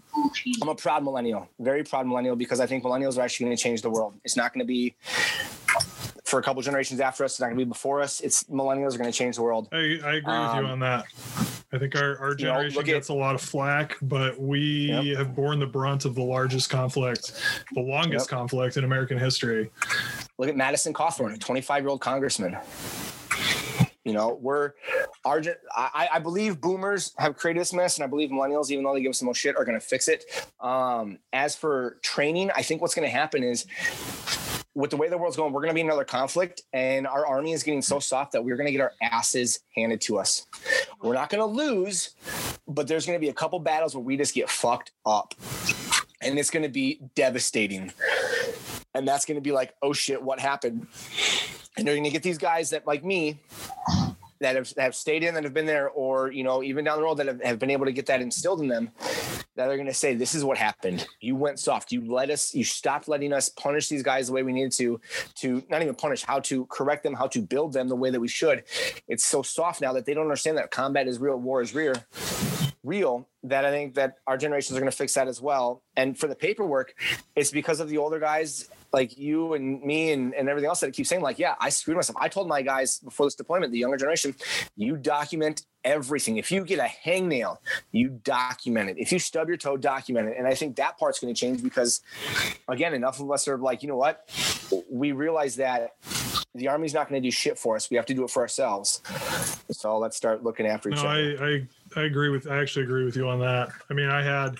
S2: I'm a proud millennial, very proud millennial, because I think millennials are actually going to change the world. It's not going to be for a couple generations after us. It's not going to be before us. It's millennials are going to change the world.
S4: I, I agree with
S2: Um,
S4: you on that. I think our, our
S2: you know,
S4: generation
S2: at-
S4: gets a lot of flack, but we
S2: Yep.
S4: have borne the brunt of the largest conflict, the longest
S2: Yep.
S4: conflict in American history.
S2: Look at Madison Cawthorn, a 25 year old congressman. You know, we're our. I, I believe boomers have created this mess, and I believe millennials, even though they give us the most shit, are going to fix it. Um, as for training, I think what's going to happen is with the way the world's going, we're going to be in another conflict, and our army is getting so soft that we're going to get our asses handed to us. We're not going to lose, but there's going to be a couple battles where we just get fucked up, and it's going to be devastating. And that's going to be like, oh shit, what happened? And you're going to get these guys that, like me, that have, have stayed in, that have been there, or you know, even down the road that have, have been able to get that instilled in them. That are going to say, "This is what happened. You went soft. You let us. You stopped letting us punish these guys the way we needed to. To not even punish, how to correct them, how to build them the way that we should. It's so soft now that they don't understand that combat is real, war is real, real. That I think that our generations are going to fix that as well. And for the paperwork, it's because of the older guys like you and me and, and everything else that I keep saying, like, yeah, I screwed myself. I told my guys before this deployment, the younger generation, you document everything. If you get a hangnail, you document it. If you stub your toe, document it. And I think that part's going to change because, again, enough of us are like, you know what? We realize that the army's not going to do shit for us. We have to do it for ourselves. So let's start looking after each
S4: No,
S2: other.
S4: I, I I agree with I actually agree with you on that. I mean, I had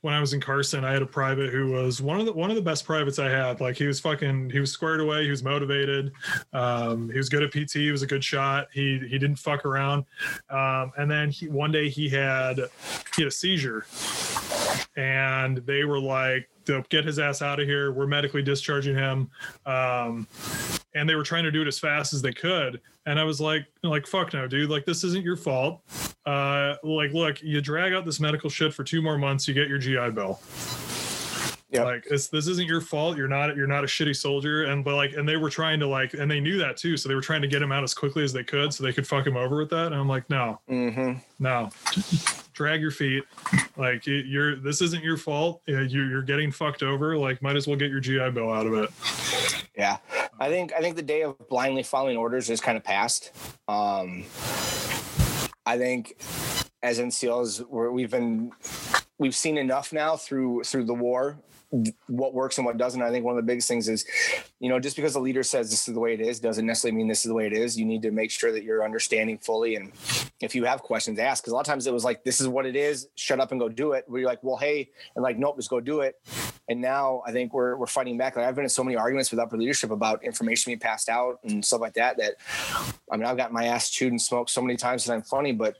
S4: when I was in Carson, I had a private who was one of the one of the best privates I had. Like he was fucking he was squared away, he was motivated, um, he was good at PT, he was a good shot. He he didn't fuck around. Um, and then he one day he had he had a seizure. And they were like, "They'll get his ass out of here. We're medically discharging him." Um, and they were trying to do it as fast as they could. And i was like like fuck no dude. Like this isn't your fault. Uh like look you drag out this medical shit for two more months you get your gi bill.
S2: Yep.
S4: like it's, this isn't your fault. You're not you're not a shitty soldier. And but like and they were trying to like and they knew that too. So they were trying to get him out as quickly as they could so they could fuck him over with that. And i'm like no.
S2: Hmm
S4: no drag your feet. Like you- you're this isn't your fault. Yeah, you- you're getting fucked over. Like might as well get your gi bill out of it.
S2: Yeah, I think I think the day of blindly following orders is kind of past. Um, I think as we're, we've been we've seen enough now through through the war what works and what doesn't. I think one of the biggest things is, you know, just because a leader says this is the way it is, doesn't necessarily mean this is the way it is. You need to make sure that you're understanding fully. And if you have questions, ask. Because a lot of times it was like, this is what it is. Shut up and go do it. Where you're like, well, hey, and like, nope, just go do it. And now I think we're we're fighting back. Like I've been in so many arguments with upper leadership about information being passed out and stuff like that. That I mean, I've got my ass chewed and smoked so many times that I'm funny, but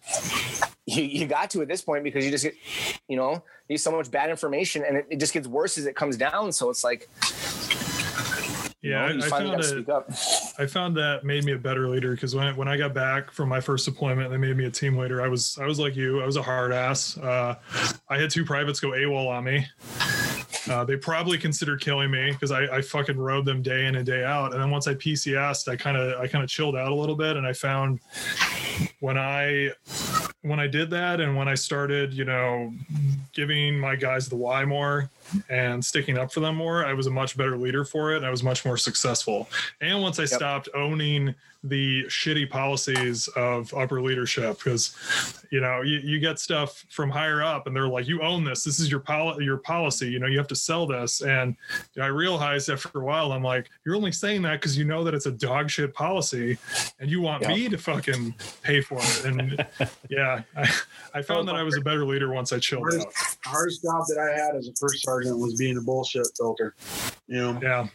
S2: you, you got to at this point because you just get, you know, you so much bad information and it, it just gets worse as it comes down. So it's like,
S4: yeah
S2: know,
S4: I, I found
S2: got to
S4: it
S2: speak up.
S4: I found that made me a better leader because when I, when I got back from my first deployment, they made me a team leader. I was I was like you. I was a hard ass. Uh, I had two privates go AWOL on me. Uh, they probably considered killing me because I, I fucking rode them day in and day out. And then once I PCSed, I kind of I kind of chilled out a little bit, and I found when I when I did that and when I started, you know, giving my guys the why more and sticking up for them more, I was a much better leader for it. And I was much more successful. And once I stopped owning the shitty policies of upper leadership, because you know, you, you get stuff from higher up and they're like, you own this. This is your poli- your policy. You know, you have to sell this. And I realized after a while, I'm like, you're only saying that because you know that it's a dog shit policy and you want
S2: Yeah.
S4: me to fucking pay for it. And yeah, I, I found that I was a better leader once I chilled
S3: hardest,
S4: out.
S3: hardest job that I had as a first sergeant was being a bullshit filter. You know,
S4: Yeah.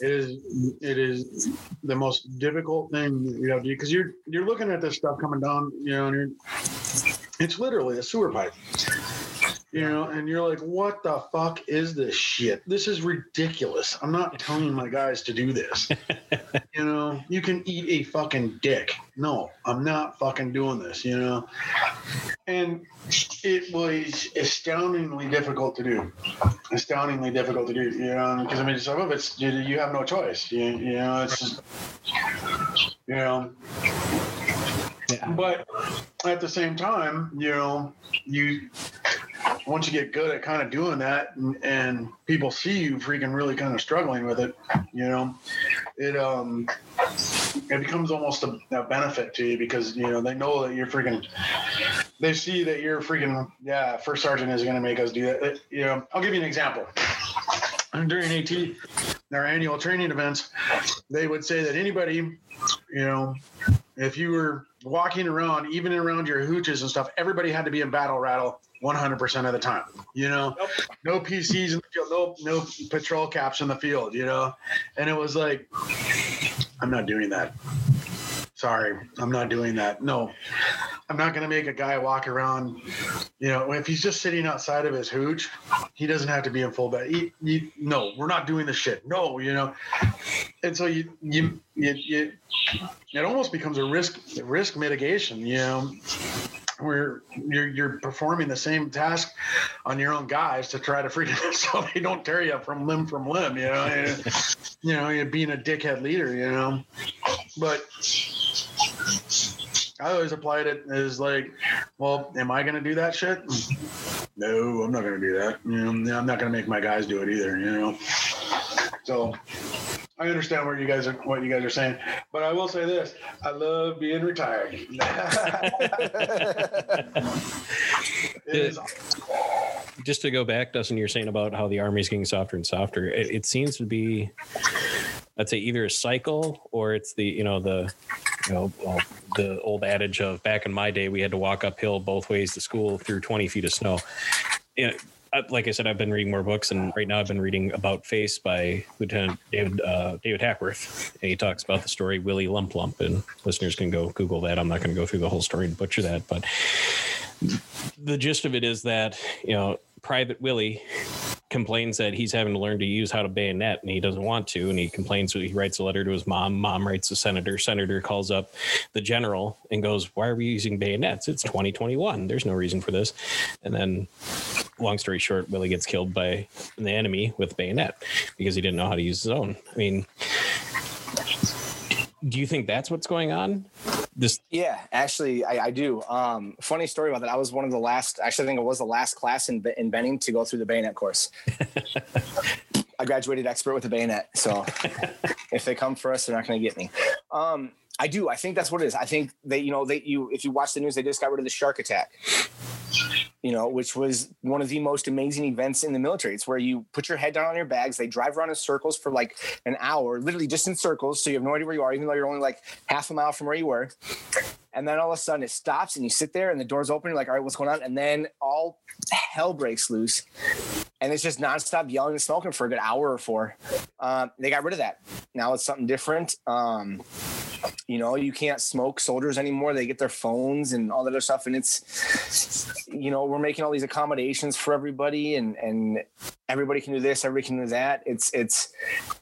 S3: it is it is the most difficult thing you know because you're you're looking at this stuff coming down, you know, and you're it's literally a sewer pipe. You know, and you're like, what the fuck is this shit? This is ridiculous. I'm not telling my guys to do this. you know, you can eat a fucking dick. No, I'm not fucking doing this, you know? And it was astoundingly difficult to do. Astoundingly difficult to do, you know, because I mean, some of oh, it's you, you have no choice. You, you know, it's just, you know. But at the same time, you know, you once you get good at kind of doing that, and, and people see you freaking really kind of struggling with it, you know, it um, it becomes almost a, a benefit to you because you know they know that you're freaking. They see that you're freaking yeah. First sergeant is going to make us do that. It- you know, I'll give you an example. During AT, their annual training events, they would say that anybody, you know, if you were walking around, even around your hooches and stuff, everybody had to be in battle rattle 100% of the time. You know, no PCs in the field, no no patrol caps in the field. You know, and it was like, I'm not doing that. Sorry, I'm not doing that. No, I'm not going to make a guy walk around. You know, if he's just sitting outside of his hooch, he doesn't have to be in full bed. He, he, no, we're not doing this shit. No, you know. And so you, you, you, you it almost becomes a risk risk mitigation. You know, where you're you're performing the same task on your own guys to try to free them so they don't tear you from limb from limb. You know, and, you know, you're being a dickhead leader. You know, but I always applied it as like, well, am I going to do that shit? No, I'm not going to do that. You know, I'm not going to make my guys do it either. You know, so I understand what you guys are what you guys are saying, but I will say this: I love being retired. Is- uh,
S1: just to go back, Dustin, you're saying about how the army's getting softer and softer. It, it seems to be, I'd say, either a cycle or it's the you know the you know well, the old adage of back in my day we had to walk uphill both ways to school through 20 feet of snow. You know, like I said, I've been reading more books, and right now I've been reading About Face by Lieutenant David uh, David Hackworth, and he talks about the story Willie Lump Lump. And listeners can go Google that. I'm not going to go through the whole story and butcher that, but the gist of it is that you know Private Willie complains that he's having to learn to use how to bayonet and he doesn't want to and he complains he writes a letter to his mom mom writes the senator senator calls up the general and goes why are we using bayonets? It's 2021 there's no reason for this. And then long story short willie gets killed by the enemy with bayonet because he didn't know how to use his own. I mean do you think that's what's going on this
S2: Yeah, actually, I, I do. Um, funny story about that. I was one of the last. Actually, I think it was the last class in in Benning to go through the bayonet course. I graduated expert with a bayonet, so if they come for us, they're not going to get me. Um, I do. I think that's what it is. I think they, you know, they you if you watch the news, they just got rid of the shark attack. You know, which was one of the most amazing events in the military. It's where you put your head down on your bags. They drive around in circles for like an hour, literally just in circles. So you have no idea where you are, even though you're only like half a mile from where you were. And then all of a sudden it stops and you sit there and the doors open. You're like, all right, what's going on? And then all hell breaks loose. And it's just nonstop yelling and smoking for a good hour or four. Um, they got rid of that. Now it's something different. Um, you know, you can't smoke soldiers anymore. They get their phones and all that other stuff. And it's, you know, we're making all these accommodations for everybody and, and everybody can do this, everybody can do that. It's, it's,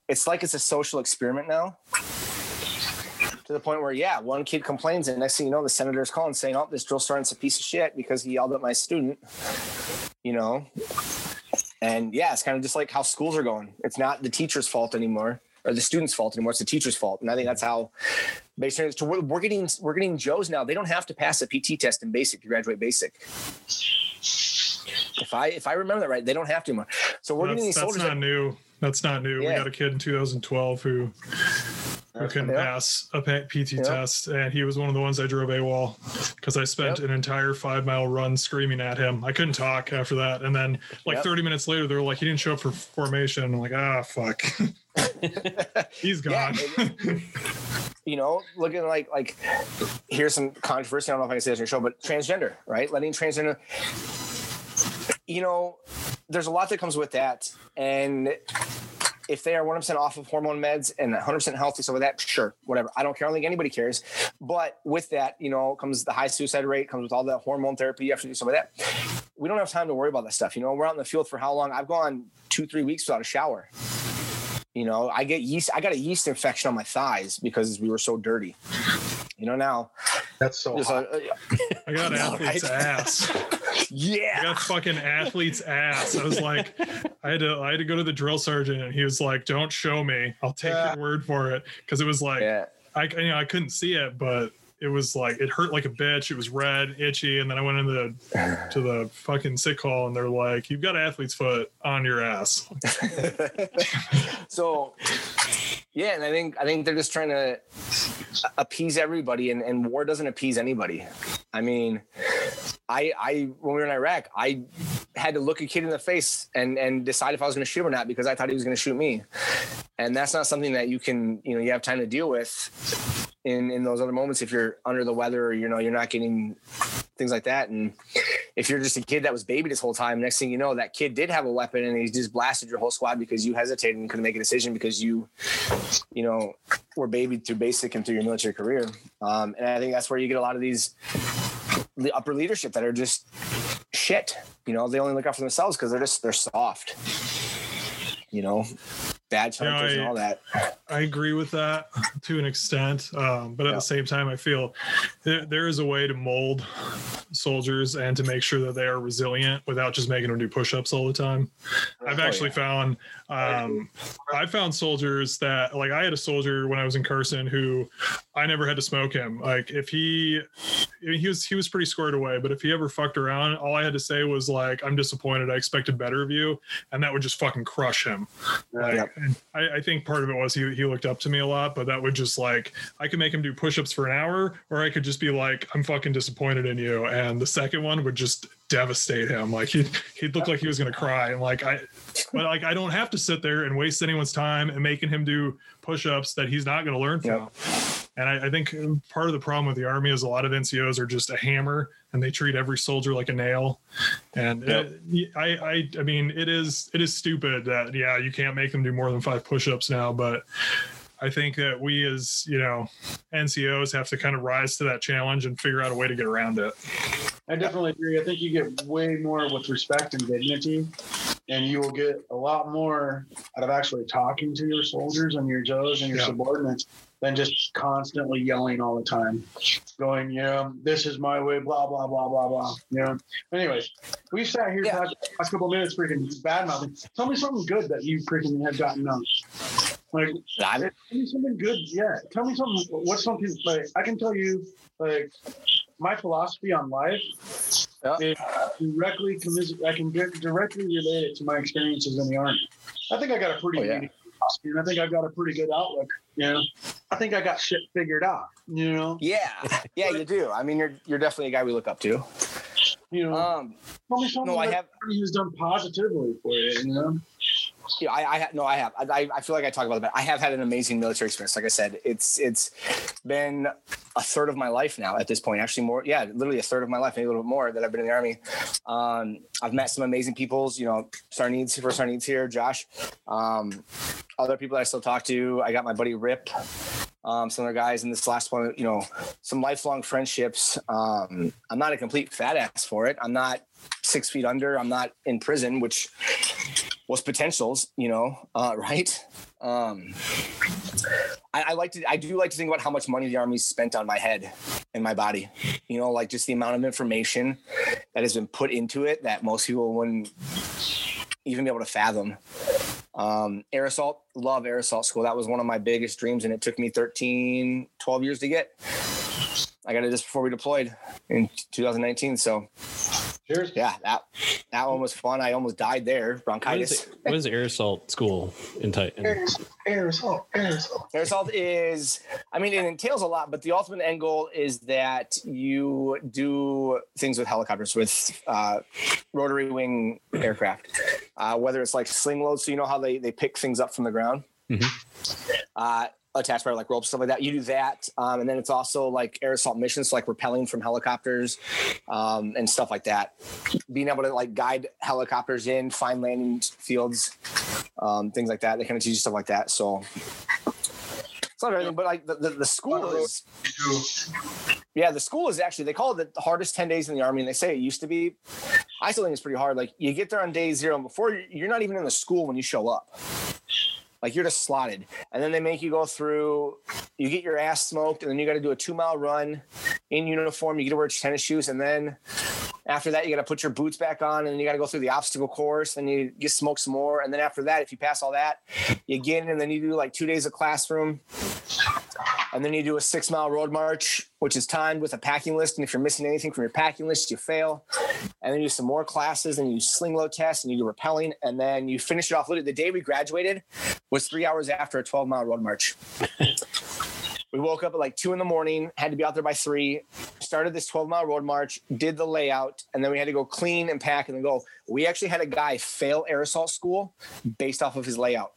S2: it's like it's a social experiment now to the point where, yeah, one kid complains, and next thing you know, the senator's calling saying, "Oh, this drill sergeant's a piece of shit because he yelled at my student." You know, and yeah, it's kind of just like how schools are going. It's not the teacher's fault anymore or the student's fault anymore. It's the teacher's fault, and I think that's how basic. So we're, we're getting we're getting Joes now. They don't have to pass a PT test in basic to graduate basic. If I if I remember that right, they don't have to anymore. So we're getting
S4: That's,
S2: these
S4: that's
S2: soldiers.
S4: not new. That's not new. We got a kid in 2012 who who couldn't pass a PT test, and he was one of the ones I drove AWOL because I spent
S2: Yep.
S4: an entire five mile run screaming at him. I couldn't talk after that, and then like
S2: Yep.
S4: 30 minutes later, they're like, "He didn't show up for formation." I'm like, "Ah, fuck." he's gone.
S2: you know, looking like like here's some controversy. I don't know if I can say this on your show, but transgender, right? Letting transgender, you know, there's a lot that comes with that, and if they are 100% off of hormone meds and 100% healthy, so with that, sure, whatever. I don't care. I don't think anybody cares. But with that, you know, comes the high suicide rate, comes with all the hormone therapy. You have to do some of that. We don't have time to worry about that stuff. You know, we're out in the field for how long? I've gone two, three weeks without a shower. You know, I get yeast. I got a yeast infection on my thighs because we were so dirty. You know, now
S3: That's so
S2: there's uh,
S3: hot.
S2: a,
S4: I got
S2: No,
S4: athlete's
S2: right?
S4: ass. I
S2: yeah.
S4: got fucking athlete's ass. I was like, I had to, I had to go to the drill sergeant, and he was like, "Don't show me. I'll take
S3: Yeah.
S4: your word for it." Because it was like,
S2: Yeah.
S4: I, you know, I couldn't see it, but it was like it hurt like a bitch. It was red, itchy, and then I went into the to the fucking sick hall, and they're like, "You've got athlete's foot on your ass."
S2: so yeah, and I think I think they're just trying to appease everybody, and, and war doesn't appease anybody. I mean, I I when we were in Iraq, I had to look a kid in the face and and decide if I was going to shoot him or not because I thought he was going to shoot me, and that's not something that you can you know you have time to deal with in in those other moments if you're under the weather or you know you're not getting things like that. And if you're just a kid that was baby this whole time next thing you know that kid did have a weapon and he just blasted your whole squad because you hesitated and couldn't make a decision because you you know were babied through basic and through your military career. Um, and i think that's where you get a lot of these the upper leadership that are just shit you know they only look out for themselves because they're just they're soft you know badge
S4: Yeah,
S2: hunters and
S4: I-
S2: all that
S4: I agree with that to an extent, um, but at
S2: Yeah.
S4: the same time, I feel there, there is a way to mold soldiers and to make sure that they are resilient without just making them do push-ups all the time. I've
S2: Oh,
S4: actually
S2: yeah.
S4: found um, I found soldiers that like I had a soldier when I was in Carson who I never had to smoke him. Like if he, I mean, he was he was pretty squared away. But if he ever fucked around, all I had to say was like, "I'm disappointed. I expected better of you," and that would just fucking crush him. Like. I, I think part of it was he he looked up to me a lot, but that would just like I could make him do push-ups for an hour, or I could just be like, "I'm fucking disappointed in you," and the second one would just devastate him. Like he'd he'd look like he was gonna cry, and like I, but like I don't have to sit there and waste anyone's time and making him do push-ups that he's not gonna learn from. And I, I think part of the problem with the army is a lot of NCOs are just a hammer and they treat every soldier like a nail. And uh,
S2: Yep.
S4: it- I, I, I mean, it is, it is stupid that, yeah, you can't make them do more than five push-ups now, but I think that we as, you know, NCOs have to kind of rise to that challenge and figure out a way to get around it.
S3: I definitely agree. I think you get way more with respect and dignity, and you will get a lot more out of actually talking to your soldiers and your Joes and your
S4: Yeah.
S3: subordinates than just constantly yelling all the time, going, you know, this is my way, blah blah blah blah blah. You know. Anyways, we've sat here
S2: Yeah.
S3: the last couple of minutes, freaking bad mouthing. Tell me something good that you freaking have gotten done. Like Tell me something good. Yeah. Tell me something. What's something like I can tell you like my philosophy on life
S2: Yeah.
S3: is directly commis- I can get directly relate it to my experiences in the army. I think I got a pretty
S2: Oh, yeah.
S3: unique and I think I've got a pretty good outlook. You know, I think I got shit figured out. You know,
S2: yeah, yeah, you do. I mean, you're you're definitely a guy we look up to.
S3: you know.
S2: Um,
S3: tell me something
S2: no, I
S3: that
S2: have.
S3: the army done positively for you. You know.
S2: Yeah, I, I ha- no, I have. I, I feel like I talk about it, but I have had an amazing military experience. Like I said, it's it's been a third of my life now at this point. Actually, more. Yeah, literally a third of my life, maybe a little bit more that I've been in the army. Um, I've met some amazing peoples. You know, Sarneeds, first Sarneeds here, Josh. Um, other people that I still talk to. I got my buddy Rip. Um, some other guys in this last one, you know, some lifelong friendships. Um, I'm not a complete fat ass for it. I'm not six feet under. I'm not in prison, which was potentials, you know, uh, right? Um, I, I like to, I do like to think about how much money the army spent on my head and my body, you know, like just the amount of information that has been put into it that most people wouldn't even be able to fathom. Um, air assault, love air assault school. That was one of my biggest dreams, and it took me 13, 12 years to get. I got it just before we deployed in 2019. So
S3: Cheers.
S2: yeah, that that one was fun. I almost died there,
S5: What is,
S2: bronchitis.
S5: it, what is air assault school in, Ti- in
S3: Air, air assault. Air assault.
S2: Air assault is, I mean, it entails a lot, but the ultimate end goal is that you do things with helicopters, with uh, rotary wing aircraft, uh, whether it's like sling loads, so you know how they, they pick things up from the ground.
S5: Mhm.
S2: Uh, attached by like ropes, stuff like that. You do that. Um, and then it's also like air assault missions, so like repelling from helicopters um, and stuff like that. Being able to like guide helicopters in, find landing fields, um, things like that. They kind of teach you stuff like that. So it's not everything, but like the, the, the school is, yeah, the school is actually, they call it the hardest 10 days in the army. And they say it used to be. I still think it's pretty hard. Like you get there on day zero and before you- you're not even in the school when you show up. Like you're just slotted. And then they make you go through, you get your ass smoked, and then you got to do a two mile run in uniform. You get to wear tennis shoes. And then after that, you got to put your boots back on and you got to go through the obstacle course. and you get smoke some more. And then after that, if you pass all that, you get in and then you do like two days of classroom. And then you do a six mile road march, which is timed with a packing list. And if you're missing anything from your packing list, you fail. And then you do some more classes and you sling load tests and you do rappelling. And then you finish it off. Literally, the day we graduated was three hours after a 12 mile road march. We woke up at like two in the morning, had to be out there by three, started this 12 mile road march, did the layout, and then we had to go clean and pack and then go. We actually had a guy fail air assault school based off of his layout.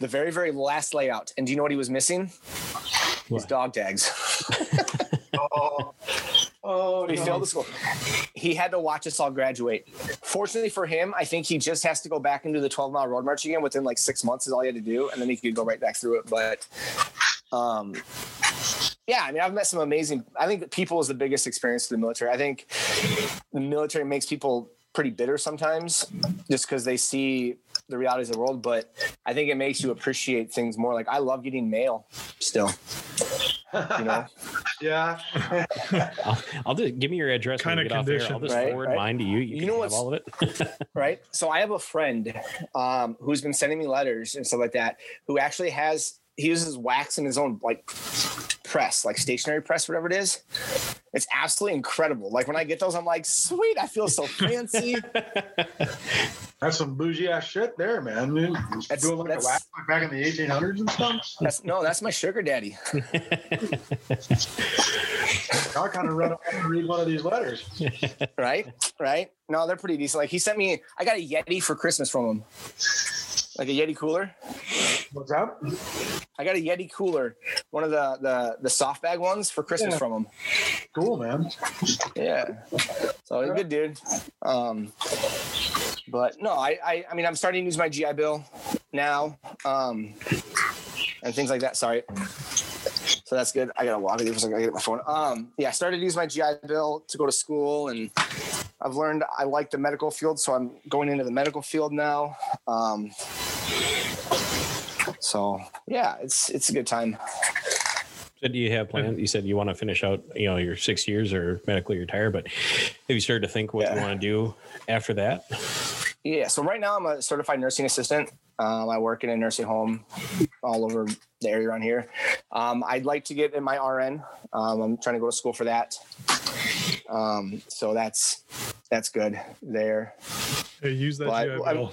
S2: The very, very last layout. And do you know what he was missing? His dog tags.
S3: Oh, oh
S2: He
S3: no.
S2: failed the school. He had to watch us all graduate. Fortunately for him, I think he just has to go back and do the 12 mile road march again within like six months is all he had to do, and then he could go right back through it. But um yeah, I mean, I've met some amazing. I think people is the biggest experience to the military. I think the military makes people pretty bitter sometimes, just because they see the realities of the world. But I think it makes you appreciate things more. Like I love getting mail still. You know,
S3: yeah.
S5: I'll, I'll just give me your address when
S4: Kinda
S5: we get off there. I'll just
S2: Right,
S5: forward
S2: right.
S5: mine to you. You,
S2: You
S5: can
S2: know
S5: have
S2: what's-
S5: all of it.
S2: right? So I have a friend um, who's been sending me letters and stuff like that, who actually has he uses wax in his own like press, like stationary press, whatever it is. It's absolutely incredible. Like when I get those, I'm like, sweet, I feel so fancy.
S3: That's some bougie ass shit there, man. Dude.
S2: That's-
S3: Doing like a
S2: that's-
S3: wax like back in the 1800s and stuff.
S2: That's no, that's my sugar daddy.
S3: I kind of run up and read one of these letters.
S2: Right? Right? No, they're pretty decent. Like he sent me, I got a Yeti for Christmas from him. Like a Yeti cooler.
S3: What's that?
S2: I got a Yeti cooler, one of the the the soft bag ones for Christmas
S3: Yeah.
S2: from him.
S3: Cool, man.
S2: Yeah. So he's a good dude. Um, but no, I, I I mean I'm starting to use my GI Bill now. Um, and things like that. Sorry. So that's good. I gotta walk it for a second. I gotta get my phone. Um, yeah, I started to use my GI Bill to go to school, and I've learned I like the medical field, so I'm going into the medical field now. Um, so yeah, it's it's a good time.
S5: So do you have plans? You said you want to finish out, you know, your six years or medically retire, but have you started to think what you want to do after that?
S2: Yeah. So right now I'm a certified nursing assistant. Um, I work in a nursing home all over the area around here. Um, I'd like to get in my RN. Um, I'm trying to go to school for that. Um, so that's that's good there.
S4: Hey, use that
S2: Well, I-
S4: GI
S2: I-
S4: Bill.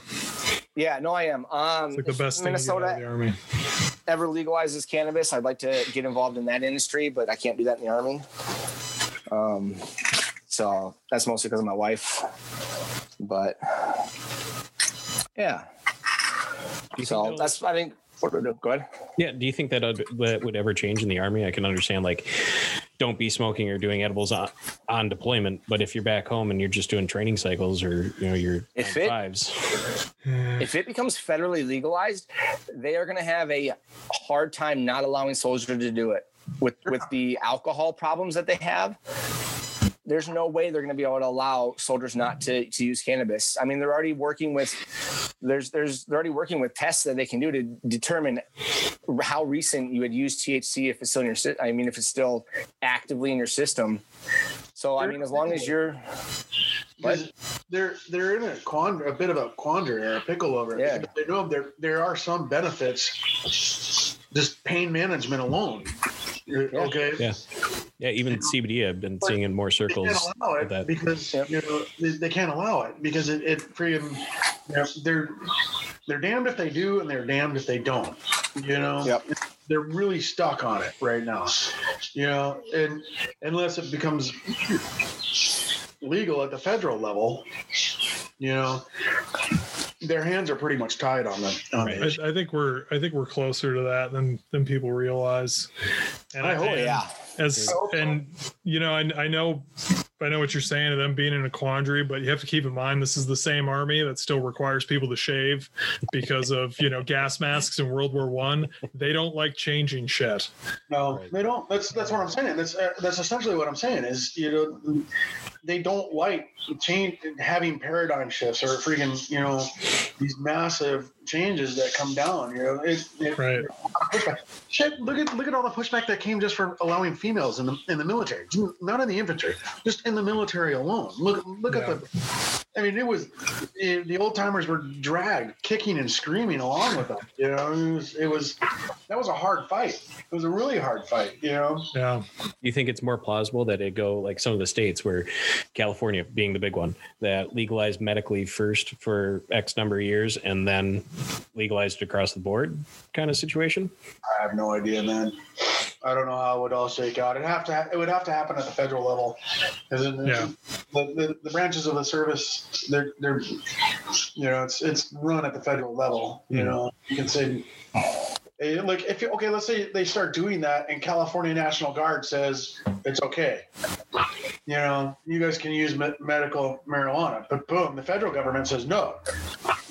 S2: Yeah. No, I am. Um,
S4: It's like the
S2: if
S4: best thing you get out of
S2: Minnesota
S4: the army.
S2: ever legalizes cannabis, I'd like to get involved in that industry, but I can't do that in the army. Um, so that's mostly because of my wife. But yeah.
S5: Do you think
S2: So that's I think what do we do? Go ahead.
S5: Yeah. Do you think that that would ever change in the army? I can understand like don't be smoking or doing edibles on, on deployment, but if you're back home and you're just doing training cycles or you know your
S2: If it-
S5: fives,
S2: if it becomes federally legalized, they are going to have a hard time not allowing soldiers to do it with with the alcohol problems that they have. There's no way they're going to be able to allow soldiers not to, to use cannabis. I mean, they're already working with there's there's they're already working with tests that they can do to determine how recent you would use THC if it's still in your sy- I mean, if it's still actively in your system. So I mean, as long as you're
S3: Because they're they're in a quandary, a bit of a quandary or a pickle over it.
S2: Yeah.
S3: They know there there are some benefits, just pain management alone. Okay.
S5: Yeah. yeah, even CBD, I've been seeing in more
S3: They
S5: circles.
S3: can't allow it
S5: that.
S3: because
S2: Yep.
S3: you know they, they can't allow it because it, it freaking you know, they're they're damned if they do and they're damned if they don't. You know.
S2: Yep.
S3: They're really stuck on it right now. You know, and unless it becomes legal at the federal level, you know, their hands are pretty much tied on them. On
S5: Right.
S4: I, I think we're I think we're closer to that than than people realize. And
S3: I hope,
S4: and
S2: yeah.
S4: As
S3: I hope so.
S4: and you know, I, I know I know what you're saying of them being in a quandary, but you have to keep in mind this is the same army that still requires people to shave because of you know gas masks in World War One. They don't like changing shit.
S3: No,
S5: Right.
S3: they don't. That's that's what I'm saying. That's uh, that's essentially what I'm saying. Is you know, they don't like change having paradigm shifts or freaking you know these massive changes that come down. You know, it, it,
S4: Right.
S3: pushback. Shit, look at look at all the pushback that came just for allowing females in the in the military, not in the infantry, just in the military alone. Look look
S4: Yeah.
S3: at the. I mean, it was it, the old timers were dragged, kicking and screaming along with them. You know, it was it was that was a hard fight. It was a really hard fight. You know,
S4: Yeah.
S5: You think it's more plausible that it go like some of the states where California being the big one that legalized medically first for X number of years and then legalized across the board kind of situation?
S3: I have no idea, man. I don't know how it would all shake out. It have to. Ha- it would have to happen at the federal level. 'Cause it-
S4: Yeah.
S3: The, the, the branches of the service, they're they're, you know, it's it's run at the federal level. You
S5: Mhm.
S3: know, you can say. Like if okay, let's say they start doing that, and California National Guard says it's okay. You know, you guys can use me- medical marijuana, but boom, the federal government says no,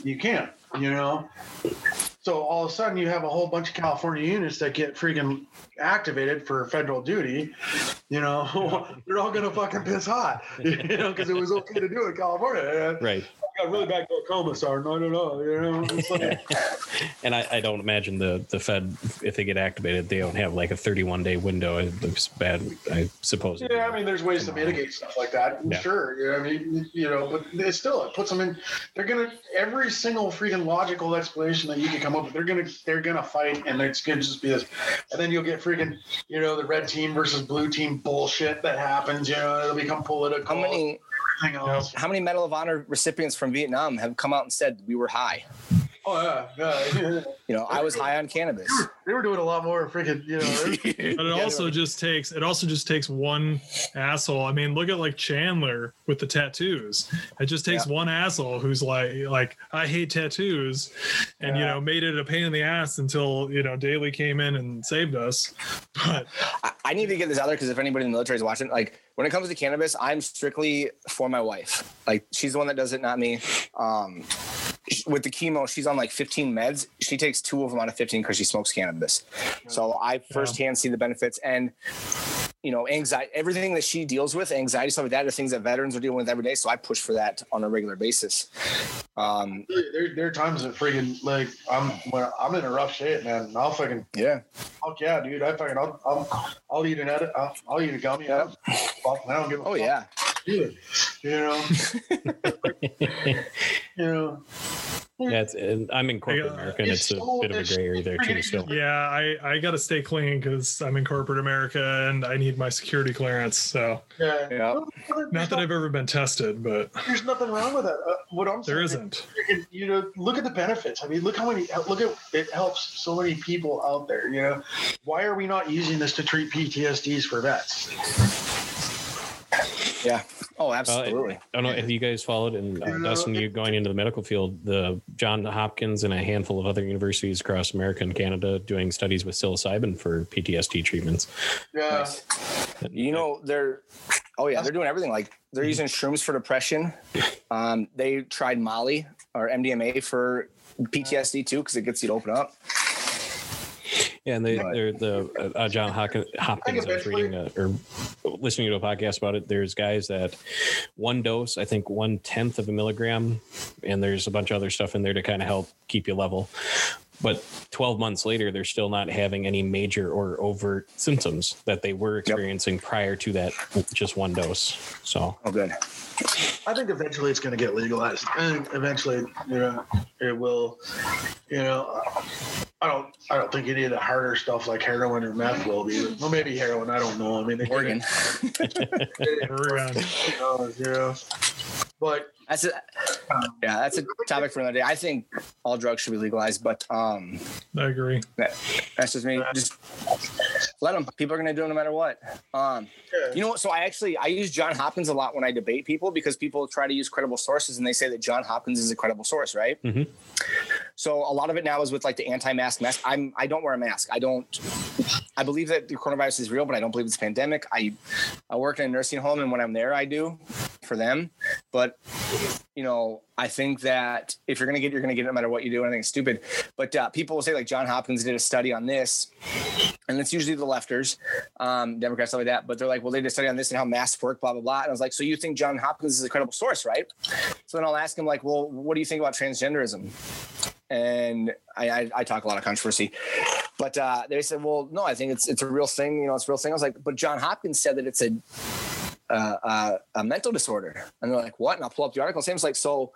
S3: you can't. You know, so all of a sudden, you have a whole bunch of California units that get freaking activated for federal duty. You know, they're all gonna fucking piss hot. You know, because it was okay to do it in California.
S5: Right.
S3: I got really bad glaucoma. I don't know. You know, it's like,
S5: And I, I don't imagine the, the Fed, if they get activated, they don't have like a 31 day window. It looks bad, I suppose.
S3: yeah, I mean, there's ways to mitigate stuff like that.
S5: Yeah.
S3: Sure, you know, I mean, you know, but it's still it puts them in. They're gonna every single freaking logical explanation that you can come up with. They're gonna they're gonna fight, and it's gonna just be this, and then you'll get freaking you know the red team versus blue team bullshit that happens. You know, it'll become political.
S2: How many how many Medal of Honor recipients from Vietnam have come out and said we were high?
S3: Oh yeah, yeah.
S2: You know, I was high on cannabis.
S3: they were doing a lot more freaking you know.
S4: But it
S2: Yeah,
S4: also
S2: they're-
S4: just takes it also just takes one asshole. I mean, look at like Chandler with the tattoos. It just takes one asshole who's like like I hate tattoos, and you know made it a pain in the ass until you know Dailey came in and saved us. But
S2: I, I need to get this out there because if anybody in the military is watching, like when it comes to cannabis, I'm strictly for my wife. Like she's the one that does it, not me. Um, with the chemo, she's on like 15 meds. She takes two of them out of 15 because she smokes cannabis. So I firsthand see the benefits and you know anxiety, everything that she deals with, anxiety stuff like that, are things that veterans are dealing with every day. So I push for that on a regular basis. Um,
S3: there, there are times that freaking like I'm when I'm in a rough shape, man. I'll fucking
S2: yeah,
S3: fuck yeah, dude. I fucking I'll I'll, I'll eat an edit. I'll, I'll eat a gummy.
S2: Yeah.
S3: Fuck, I don't give a
S2: oh
S3: fuck.
S2: yeah.
S3: Dude, you know, you know.
S1: Yeah, it's, and I'm in corporate
S4: Yeah,
S1: America, and
S3: it's
S1: it's a
S3: so-
S1: bit of a gray area there too.
S3: freaking-
S1: Still,
S4: yeah, I I got to stay clean because I'm in corporate America and I need my security clearance. So
S3: Yeah.
S2: Yeah.
S4: not that I've ever been tested, but
S3: There's nothing wrong with that. Uh, what I'm saying
S4: there
S3: is,
S4: isn't.
S3: freaking, you know, look at the benefits. I mean, look how many, look at it helps so many people out there. You know, why are we not using this to treat PTSDs for vets?
S2: Yeah. Oh,
S1: Uh,
S2: absolutely.
S1: I don't know if you guys followed, and uh,
S3: You know,
S1: Dustin, you going into the medical field, the John Hopkins and a handful of other universities across America and Canada doing studies with psilocybin for PTSD treatments.
S3: Yeah.
S2: You know, they're oh yeah, they're doing everything. Like they're using shrooms for depression. Um, they tried Molly or MDMA for PTSD too, because it gets you to open up.
S1: Yeah, and they,
S2: Right.
S1: they're the uh, John Hopkins. I was reading a, or listening to a podcast about it. There's guys that one dose, I think one tenth of a milligram, and there's a bunch of other stuff in there to kind of help keep you level. But 12 months later, they're still not having any major or overt symptoms that they were experiencing prior to that just one dose. So
S2: Oh, good.
S3: I think eventually it's going to get legalized. I think eventually, you know, it will. You know, I don't. I don't think any of the harder stuff like heroin or meth will be. Well, maybe heroin. I don't know. I mean, they did
S2: Oregon.
S3: it-
S4: Oregon.
S3: you know, you know. But
S2: That's a yeah, that's a topic for another day. I think all drugs should be legalized, but um,
S4: I agree.
S2: that's just me. Just let them. People are gonna do it no matter what. Um,
S3: yeah,
S2: you know what? So I actually I use John Hopkins a lot when I debate people because people try to use credible sources and they say that John Hopkins is a credible source, right?
S1: Mhm.
S2: So a lot of it now is with like the anti-mask mask. I'm I don't wear a mask. I don't. I believe that the coronavirus is real, but I don't believe it's a pandemic. I I work in a nursing home, and when I'm there, I do for them. But you know, I think that if you're gonna get, you're gonna get it no matter what you do. And I think it's stupid. But uh, people will say like John Hopkins did a study on this, and it's usually the lefters, um, Democrats, stuff like that. But they're like, well, they did a study on this and how masks work, blah blah blah. And I was like, so you think John Hopkins is a credible source, right? So then I'll ask him like, well, what do you think about transgenderism? And I, I, I talk a lot of controversy, but uh, they said, well, no, I think it's it's a real thing. You know, it's a real thing. I was like, but John Hopkins said that it's a uh, uh, a mental disorder. And they're like, what? And I'll pull up the article. Sam's like, so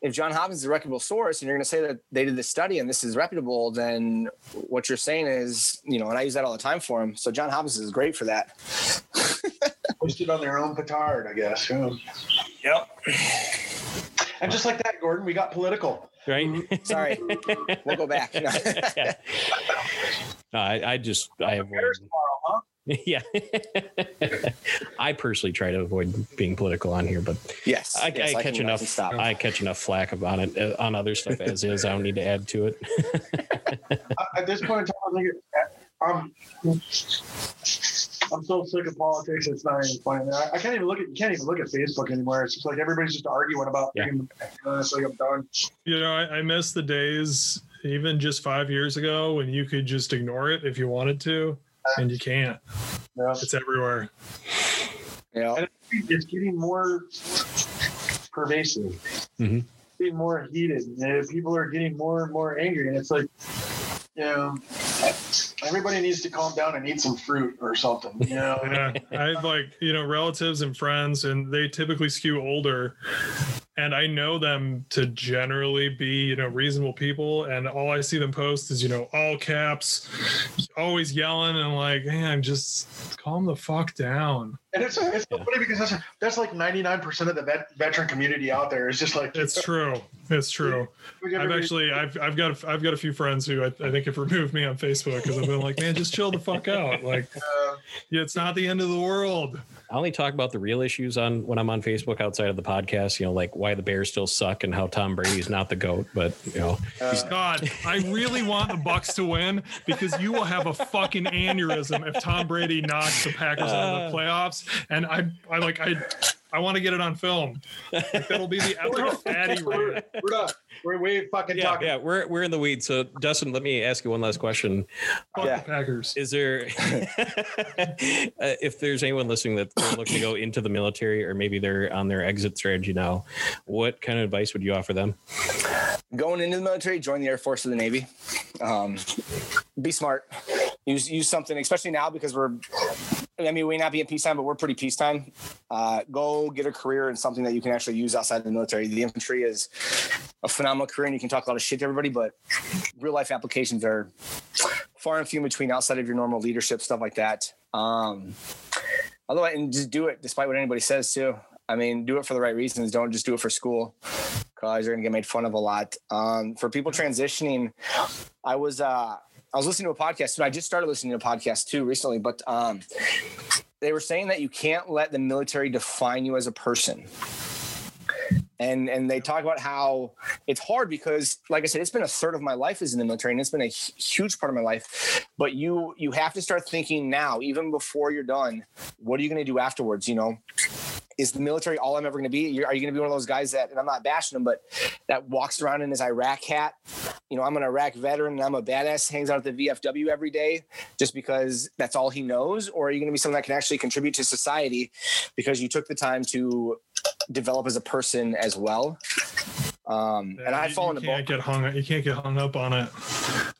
S2: if John Hopkins is a reputable source and you're going to say that they did this study and this is reputable, then what you're saying is, you know, and I use that all the time for him. So John Hopkins is great for that.
S3: posted on their own petard, I guess. Yeah.
S2: Yep.
S3: And just like that, Gordon, we got political.
S1: right?
S2: Sorry. we'll go back.
S1: yeah. No, I, I just I avoid.
S3: Tomorrow, huh?
S1: Yeah, I personally try to avoid being political on here, but
S2: yes.
S1: I,
S2: yes,
S1: I
S2: can-
S1: catch enough.
S2: stop.
S1: I catch enough flack about it uh, on other stuff as is. I don't need to add to it.
S3: At this point in time, I think it, I'm I'm so sick of politics. It's not even funny. I, I can't even look at you can't even look at Facebook anymore. It's just like everybody's just arguing about.
S1: Yeah.
S3: freaking- It's like I'm done.
S4: You know, I, I miss the days, even just five years ago, when you could just ignore it if you wanted to, and you can't.
S3: Yeah.
S4: It's everywhere.
S2: you know,
S3: And it's getting more pervasive.
S1: Mhm.
S3: Getting more heated. And people are getting more and more angry, and it's like, you know, everybody needs to calm down and eat some fruit or something. You know.
S4: Yeah, I have like you know relatives and friends, and they typically skew older, and I know them to generally be, you know, reasonable people. And all I see them post is, you know, all caps, always yelling and like, man, just calm the fuck down.
S3: And it's it's so funny because that's that's like ninety nine percent of the vet, veteran community out there is just like
S4: It's true. It's true. I've actually, I've, I've got, I've got a few friends who I, I think have removed me on Facebook because I've been like, man, just chill the fuck out. Like,
S3: uh,
S4: yeah, it's not the end of the world.
S5: I only talk about the real issues on when I'm on Facebook outside of the podcast. You know, like why the Bears still suck and how Tom Brady's not the goat. But you know,
S2: Uh,
S4: God, I really want the Bucs to win because you will have a fucking aneurysm if Tom Brady knocks the Packers out of the playoffs. And I, I like, I, I want to get it on film. Like, that'll be the epic fatty
S3: we're,
S4: rant.
S3: we're not we're way fucking
S5: yeah,
S3: talking.
S5: yeah, we're we're in the weeds. So Dustin, let me ask you one last question.
S4: Fuck
S2: Yeah.
S4: the Packers.
S5: Is there, uh, if there's anyone listening that's looking to go into the military or maybe they're on their exit strategy now, what kind of advice would you offer them?
S2: Going into the military, join the Air Force or the Navy. Um, be smart. Use use something, especially now because we're. I mean, we may not be in peacetime, but we're pretty peacetime. Uh, go get a career in something that you can actually use outside the military. The infantry is a phenomenal career, and you can talk a lot of shit to everybody, but real life applications are far and few between outside of your normal leadership stuff like that. Um, otherwise, and just do it despite what anybody says too. I mean, do it for the right reasons. Don't just do it for school because you're gonna get made fun of a lot. Um, for people transitioning, I was uh, I was listening to a podcast, and I just started listening to a podcast too recently, but um, they were saying that you can't let the military define you as a person. And, and they talk about how it's hard because like i said it's been a third of my life is in the military and it's been a huge part of my life but you you have to start thinking now even before you're done what are you going to do afterwards you know is the military all I'm ever going to be? You're, are you going to be one of those guys that, and I'm not bashing him, but that walks around in his Iraq hat? You know, I'm an Iraq veteran and I'm a badass, hangs out at the VFW every day just because that's all he knows? Or are you going to be someone that can actually contribute to society because you took the time to develop as a person as well? Um, and I
S4: you,
S2: fall
S4: you
S2: into
S4: can't
S2: both.
S4: get hung. You can't get hung up on it.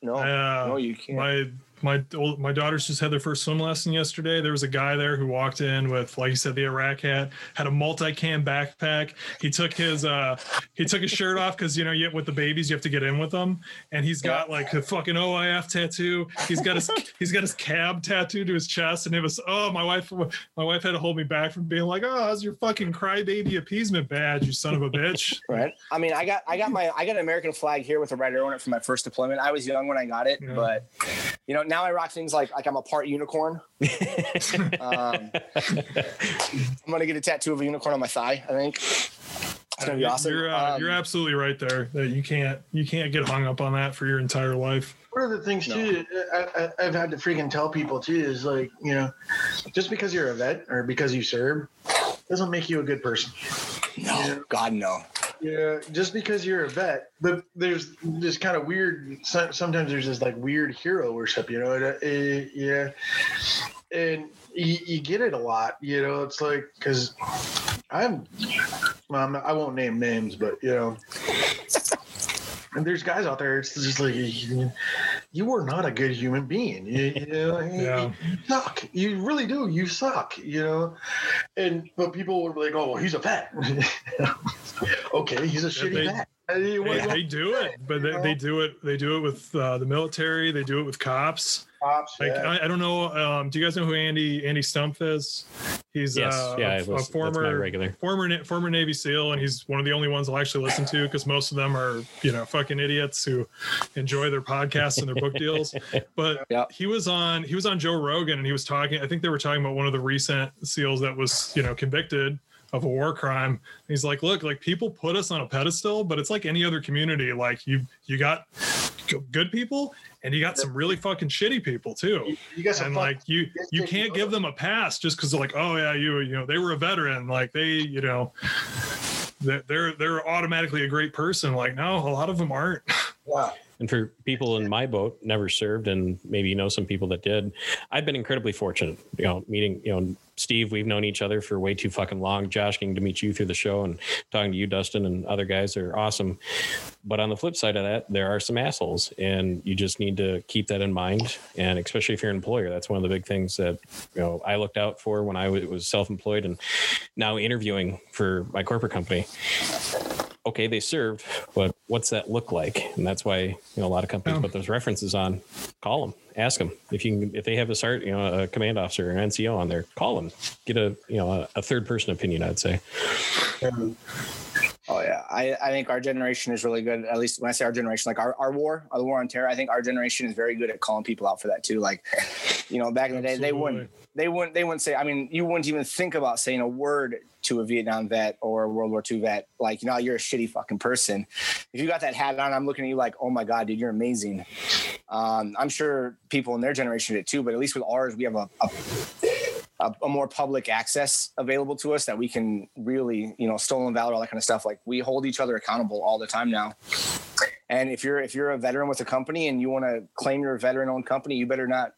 S2: No,
S4: Uh,
S2: no, you can't.
S4: my my my daughters just had their first swim lesson yesterday. There was a guy there who walked in with, like you said, the Iraq hat, had a multi-cam backpack. He took his uh he took his shirt off because you know you with the babies you have to get in with them, and he's got like a fucking OIF tattoo. He's got his he's got his cab tattooed to his chest, and it was oh my wife my wife had to hold me back from being like oh how's your fucking crybaby appeasement badge you son of a bitch.
S2: Right. I mean, I got I got my I got an American flag here with a red arrow on it for my first deployment. I was young when I got it,
S4: Yeah.
S2: but you know now I rock things like like I'm a part unicorn. um, I'm gonna get a tattoo of a unicorn on my thigh. I think it's gonna be awesome.
S4: You're uh,
S2: Um,
S4: you're absolutely right there. That you can't you can't get hung up on that for your entire life.
S3: One of the things
S2: No.
S3: too, I, I, I've had to freaking tell people too is like, you know, just because you're a vet or because you serve doesn't make you a good person.
S2: no, God no.
S3: Yeah, just because you're a vet, but there's this kind of weird. Sometimes there's this like weird hero worship, you know. uh, yeah, and you, you get it a lot, you know. It's like because I'm, well, I'm I won't name names, but you know, and there's guys out there. It's just like you, are not a good human being. You, you know,
S4: Yeah.
S3: you suck. You really do. You suck. You know, and but people would be like, "Oh, well, he's a vet." okay, he's a shitty
S4: they-
S3: vet.
S4: They, they do it, but they, they do it. They do it with uh, the military. They do it with cops.
S3: Cops,
S4: Like
S3: yeah.
S4: I, I don't know. Um, do you guys know who Andy Andy Stumpf is? He's
S5: Yes,
S4: uh,
S5: yeah, I
S4: a, a
S5: listen- that's my
S4: former
S5: regular.
S4: former former Navy SEAL, and he's one of the only ones I'll actually listen to because most of them are you know fucking idiots who enjoy their podcasts and their book deals. But
S2: Yeah.
S4: he was on he was on Joe Rogan, and he was talking. I think they were talking about one of the recent SEALs that was you know convicted of a war crime. He's like, look, like people put us on a pedestal, but it's like any other community. Like you you got good people and you got some really fucking shitty people too.
S3: You got some
S4: and like you you can't give them a pass just because they're like oh yeah you you know they were a veteran. Like they you know they're they're, they're automatically a great person. Like no a lot of them aren't.
S3: Yeah.
S5: And for people in my boat, never served, and maybe you know some people that did, I've been incredibly fortunate. You know, meeting you know Steve, we've known each other for way too fucking long. Josh, getting to meet you through the show and talking to you, Dustin, and other guys are awesome. But on the flip side of that, there are some assholes, and you just need to keep that in mind. And especially if you're an employer, that's one of the big things that you know I looked out for when I was self-employed and now interviewing for my corporate company okay, they served, but what's that look like? And that's why you know a lot of companies oh. put those references on. Call them, ask them if you can, if they have a start, you know, a command officer or an NCO on there. Call them, get a you know a, a third person opinion. I'd say.
S2: Um, Oh yeah, I, I think our generation is really good. At least when I say our generation, like our, our war, the war on terror, I think our generation is very good at calling people out for that too. Like, you know, back in the day, they wouldn't they wouldn't they wouldn't say. I mean, you wouldn't even think about saying a word to a Vietnam vet or a World War II vet. Like, you know, you're a shitty fucking person. If you got that hat on, I'm looking at you like, oh my god, dude, you're amazing. Um, I'm sure people in their generation did too, but at least with ours, we have a, a a, a, more public access available to us that we can really, you know, stolen valor, all that kind of stuff. Like we hold each other accountable all the time now. And if you're if you're a veteran with a company and you want to claim you're a veteran owned company, you better not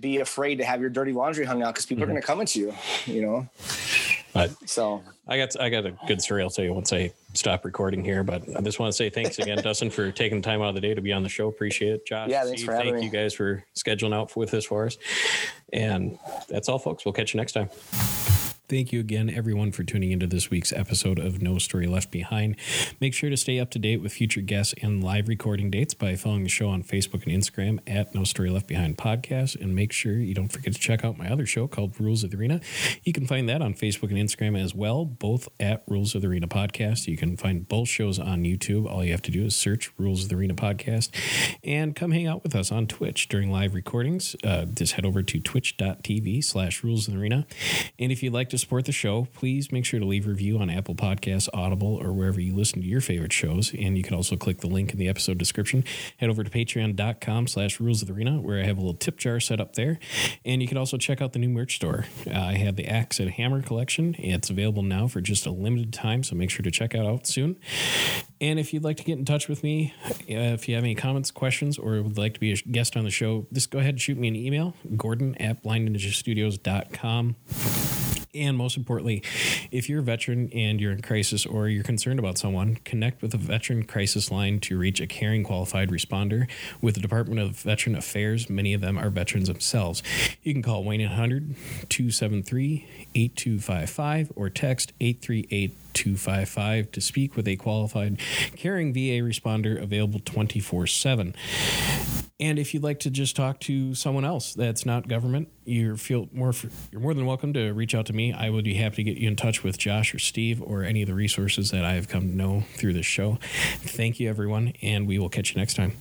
S2: be afraid to have your dirty laundry hung out because people mm-hmm. are going to come at you. You know.
S5: But so I got I got a good story I'll tell you once I stop recording here. But I just want to say thanks again, Dustin, for taking the time out of the day to be on the show. Appreciate it, Josh.
S2: Yeah, thanks Steve, for having
S5: thank
S2: me.
S5: you guys for scheduling out with this for us. And that's all, folks. We'll catch you next time.
S1: Thank you again, everyone, for tuning into this week's episode of No Story Left Behind. Make sure to stay up to date with future guests and live recording dates by following the show on Facebook and Instagram at No Story Left Behind Podcast. And make sure you don't forget to check out my other show called Rules of the Arena. You can find that on Facebook and Instagram as well, both at Rules of the Arena Podcast. You can find both shows on YouTube. All you have to do is search Rules of the Arena Podcast and come hang out with us on Twitch during live recordings. Uh, just head over to twitch.tv slash Rules of the Arena. And if you'd like to support the show, please make sure to leave a review on Apple Podcasts, Audible, or wherever you listen to your favorite shows. And you can also click the link in the episode description. Head over to patreon.com slash rules of the arena, where I have a little tip jar set up there. And you can also check out the new merch store. Uh, I have the Axe and Hammer collection. It's available now for just a limited time, so make sure to check it out soon. And if you'd like to get in touch with me, uh, if you have any comments, questions, or would like to be a guest on the show, just go ahead and shoot me an email, gordon at blindninjastudios.com. And most importantly, if you're a veteran and you're in crisis or you're concerned about someone, connect with a veteran crisis line to reach a caring qualified responder with the Department of Veteran Affairs. Many of them are veterans themselves. You can call 1 800 273 8255 or text 838 255 to speak with a qualified caring VA responder available 24 7. And if you'd like to just talk to someone else that's not government, you feel more you're more than welcome to reach out to me. I would be happy to get you in touch with Josh or Steve or any of the resources that I have come to know through this show. Thank you everyone and we will catch you next time.